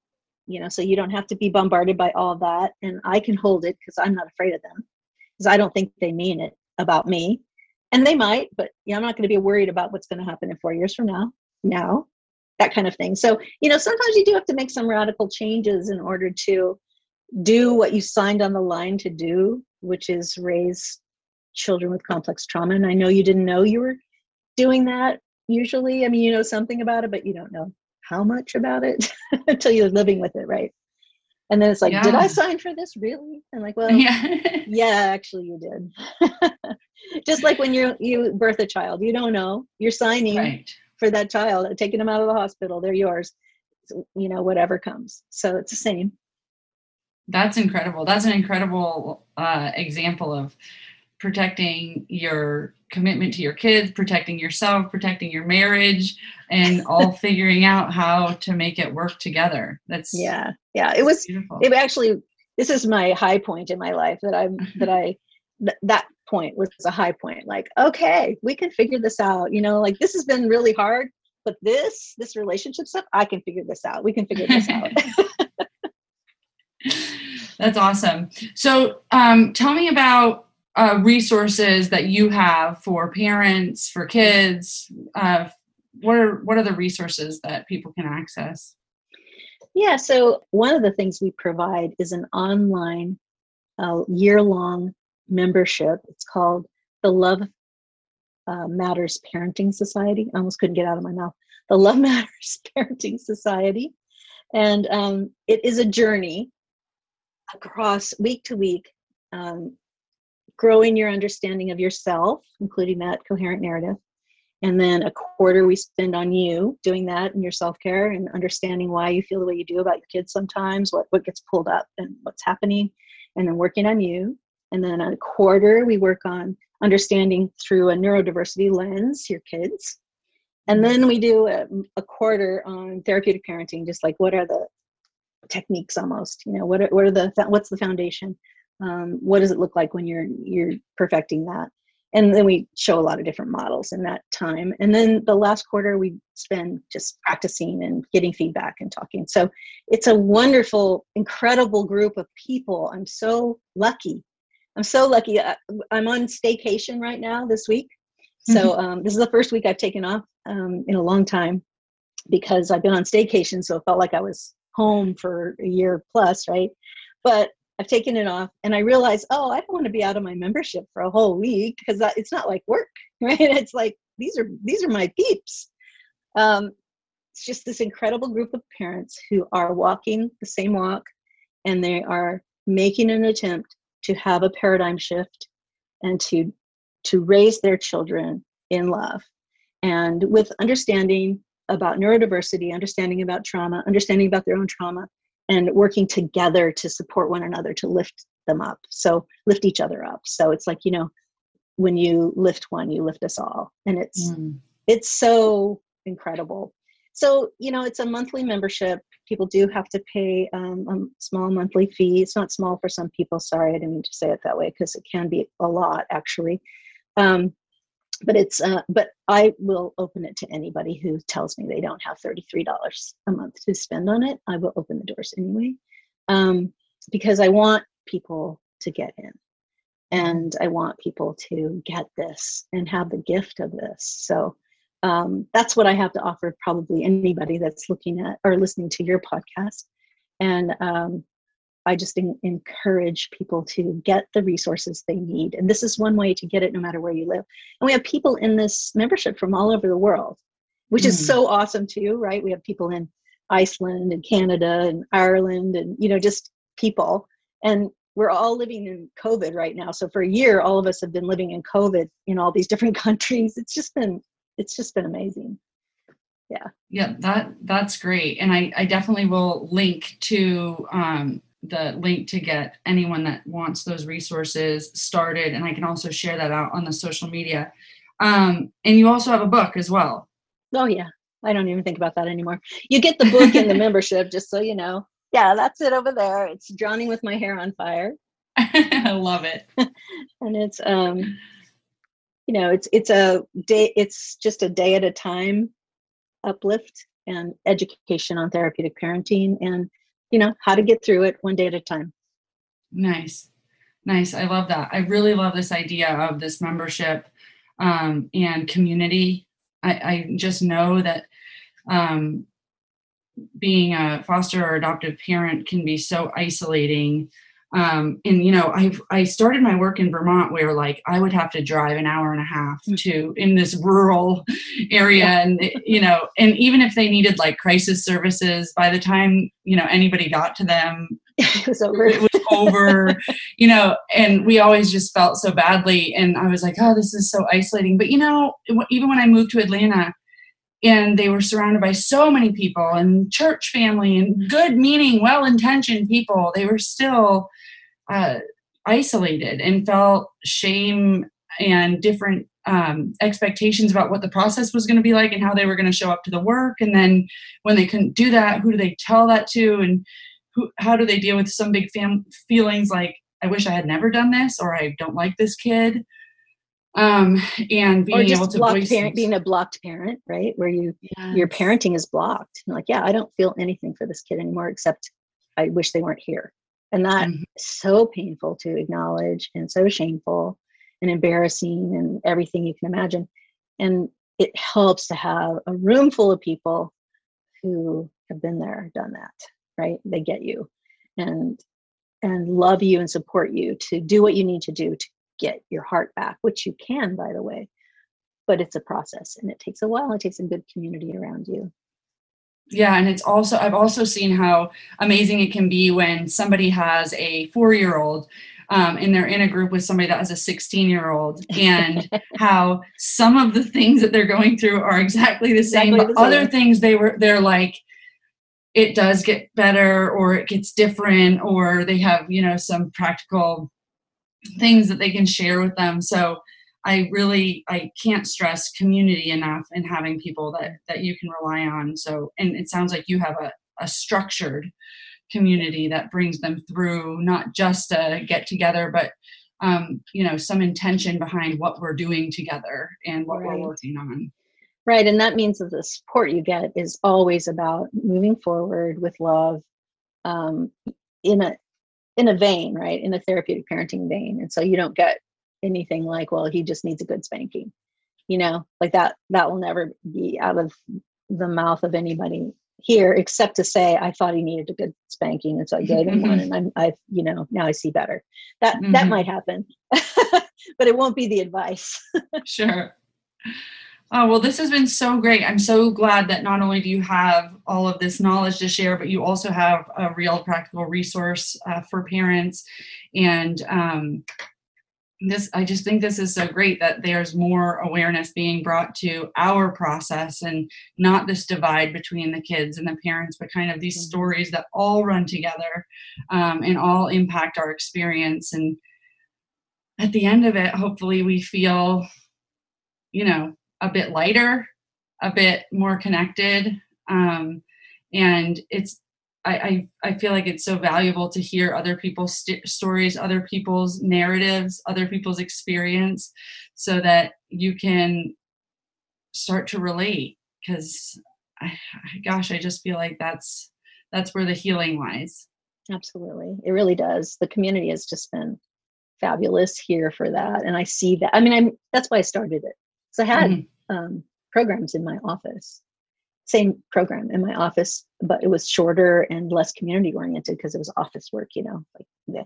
you know so you don't have to be bombarded by all that and i can hold it because i'm not afraid of them because i don't think they mean it about me. And they might but yeah i'm not going to be worried about what's going to happen in four years from now now that kind of thing. So you know sometimes you do have to make some radical changes in order to do what you signed on the line to do which is raise children with complex trauma. And i know you didn't know you were doing that usually. I mean you know something about it but you don't know how much about it until you're living with it right? And then it's like did i sign for this really? And like well yeah. yeah actually you did. Just like when you you birth a child you don't know. You're signing. Right. For that child taking them out of the hospital they're yours So, you know whatever comes so it's the same That's incredible. That's an incredible uh, example of protecting your commitment to your kids, protecting yourself, protecting your marriage, and all figuring out how to make it work together. That's yeah yeah it was beautiful. it actually this is my high point in my life that i'm that i that point was a high point like okay we can figure this out you know like this has been really hard but this this relationship stuff i can figure this out we can figure this out That's awesome. So, um, tell me about uh, resources that you have for parents, for kids. Uh, what are what are the resources that people can access? Yeah, so one of the things we provide is an online uh, year long membership. It's called the Love uh, Matters Parenting Society. I almost couldn't get out of my mouth. The Love Matters Parenting Society. And um, it is a journey across week to week, um, growing your understanding of yourself, including that coherent narrative. And then a quarter we spend on you doing that and your self care and understanding why you feel the way you do about your kids sometimes, what, what gets pulled up and what's happening, and then working on you. And then a quarter we work on understanding through a neurodiversity lens your kids. And then we do a, a quarter on therapeutic parenting, just like what are the techniques almost, you know, what are, what are the, what's the foundation? Um, what does it look like when you're, you're perfecting that? and then we show a lot of different models in that time and then the last quarter we spend just practicing and getting feedback and talking so it's a wonderful incredible group of people i'm so lucky i'm so lucky I- i'm on staycation right now this week so um, this is the first week i've taken off um, in a long time because i've been on staycation so it felt like i was home for a year plus right but I've taken it off and I realized, oh, I don't want to be out of my membership for a whole week because it's not like work, right? It's like these are these are my peeps. Um, it's just this incredible group of parents who are walking the same walk and they are making an attempt to have a paradigm shift and to to raise their children in love and with understanding about neurodiversity, understanding about trauma, understanding about their own trauma, and working together to support one another to lift them up. So lift each other up. So it's like, you know, when you lift one, you lift us all. And it's Mm. it's so incredible. So, you know, it's a monthly membership. People do have to pay um, a small monthly fee. It's not small for some people. Sorry, I didn't mean to say it that way because it can be a lot actually. Um, but it's uh, but I will open it to anybody who tells me they don't have thirty three dollars a month to spend on it. I will open the doors anyway, um, because I want people to get in, and I want people to get this and have the gift of this. So um, that's what I have to offer. Probably anybody that's looking at or listening to your podcast, and um, I just in, encourage people to get the resources they need. And this is one way to get it no matter where you live. And we have people in this membership from all over the world, which mm. is so awesome too, right? We have people in Iceland and Canada and Ireland and, you know, just people. And we're all living in COVID right now. So for a year, all of us have been living in COVID in all these different countries. It's just been, it's just been amazing. Yeah. Yeah that that's great. And i i definitely will link to um the link to get anyone that wants those resources started. And i can also share that out on the social media. Um, and you also have a book as well. Oh yeah. I don't even think about that anymore. You get the book in the membership just so you know. Yeah that's it over there. It's drowning with my hair on fire. I love it. And it's um you know it's it's a day it's just a day at a time uplift and education on therapeutic parenting and you know how to get through it one day at a time. Nice. Nice. I love that. I really love this idea of this membership um, and community. I, I just know that um, being a foster or adoptive parent can be so isolating um, and you know i i started my work in vermont where like i would have to drive an hour and a half mm. to in this rural area and you know and even if they needed like crisis services by the time you know anybody got to them it was over. it was over you know and we always just felt so badly. And i was like oh this is so isolating. But you know even when i moved to atlanta and they were surrounded by so many people and church family and good meaning well intentioned people they were still uh, isolated and felt shame and different um, expectations about what the process was going to be like and how they were going to show up to the work. And then when they couldn't do that, who do they tell that to? And who, how do they deal with some big fam- feelings like, I wish I had never done this or I don't like this kid? Um, and being able to parent, being a blocked parent, right? Where you yes. your parenting is blocked. You're like, yeah, I don't feel anything for this kid anymore except I wish they weren't here. And that mm-hmm. so painful to acknowledge and so shameful and embarrassing and everything you can imagine. And it helps to have a room full of people who have been there, done that, right? They get you and and love you and support you to do what you need to do to get your heart back, which you can, by the way. But it's a process and it takes a while. It takes a good community around you yeah and it's also i've also seen how amazing it can be when somebody has a four year old um, and they're in a group with somebody that has a 16 year old and how some of the things that they're going through are exactly the same exactly but the other things they were they're like it does get better or it gets different or they have you know some practical things that they can share with them. So I really I can't stress community enough and having people that that you can rely on. So and it sounds like you have a, a structured community that brings them through not just a get together but um, you know some intention behind what we're doing together and what right. we're working on right and that means that the support you get is always about moving forward with love um, in a in a vein right in a therapeutic parenting vein and so you don't get anything like well he just needs a good spanking you know like that that will never be out of the mouth of anybody here except to say i thought he needed a good spanking and so i gave him one and i'm i you know now i see better that mm-hmm. that might happen but it won't be the advice sure Oh, well, this has been so great. I'm so glad that not only do you have all of this knowledge to share, but you also have a real practical resource uh, for parents. And um, this i just think this is so great that there's more awareness being brought to our process and not this divide between the kids and the parents but kind of these mm-hmm. stories that all run together um, and all impact our experience and at the end of it hopefully we feel you know a bit lighter a bit more connected um, and it's I, I, I feel like it's so valuable to hear other people's st- stories, other people's narratives, other people's experience, so that you can start to relate. Because, gosh, I just feel like that's that's where the healing lies. Absolutely, it really does. The community has just been fabulous here for that, and I see that. I mean, I'm that's why I started it. So I had mm-hmm. um, programs in my office same program in my office, but it was shorter and less community oriented because it was office work, you know. Like, yeah.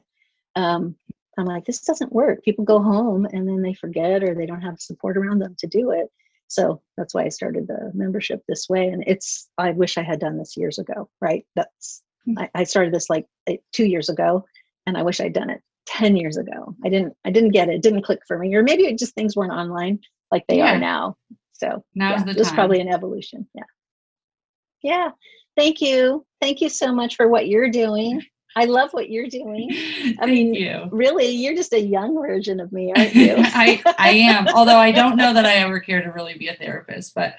um, I'm like, this doesn't work. People go home and then they forget or they don't have support around them to do it. So that's why I started the membership this way. And it's, I wish I had done this years ago, right? That's, mm-hmm. I, I started this like two years ago and I wish I'd done it 10 years ago. I didn't, I didn't get it. it didn't click for me. Or maybe it just things weren't online like they yeah. are now. So now's yeah, the time. It was probably an evolution. Yeah yeah thank you thank you so much for what you're doing I love what you're doing. I mean, you. really, you're just a young version of me, aren't you? I, I am, although I don't know that I ever care to really be a therapist, but,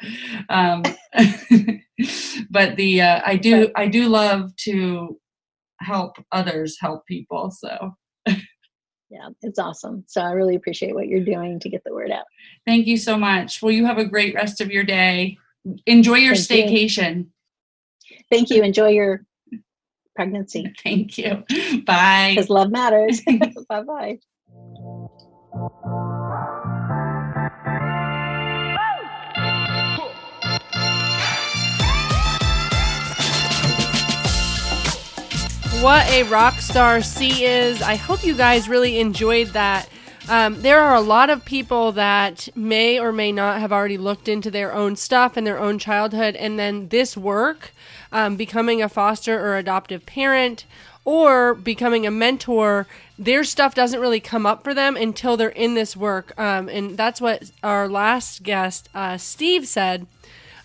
um, but the, uh, I do, I do love to help others help people. So, yeah, it's awesome. So I really appreciate what you're doing to get the word out. Thank you so much. Well, you have a great rest of your day. Enjoy your Thank staycation. You. Thank you. Enjoy your pregnancy. Thank you. Bye. Because love matters. bye bye. What a rock star Sea is. I hope you guys really enjoyed that. Um, there are a lot of people that may or may not have already looked into their own stuff and their own childhood, and then this work, um, becoming a foster or adoptive parent, or becoming a mentor, their stuff doesn't really come up for them until they're in this work. Um, and that's what our last guest, uh, Steve, said.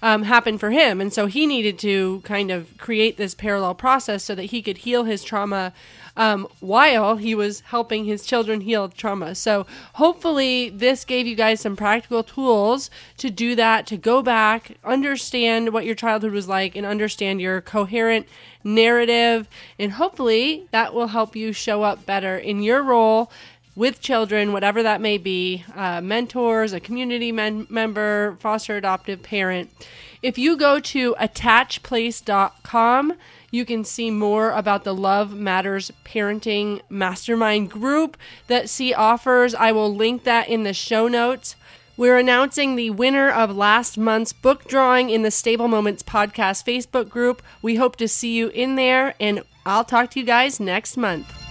Um, happened for him. And so he needed to kind of create this parallel process so that he could heal his trauma um, while he was helping his children heal trauma. So hopefully, this gave you guys some practical tools to do that, to go back, understand what your childhood was like, and understand your coherent narrative. And hopefully, that will help you show up better in your role with children, whatever that may be, uh, mentors, a community men- member, foster adoptive parent. If you go to attachplace.com, you can see more about the Love Matters Parenting Mastermind group that Sea offers. I will link that in the show notes. We're announcing the winner of last month's book drawing in the Stable Moments Podcast Facebook group. We hope to see you in there, and I'll talk to you guys next month.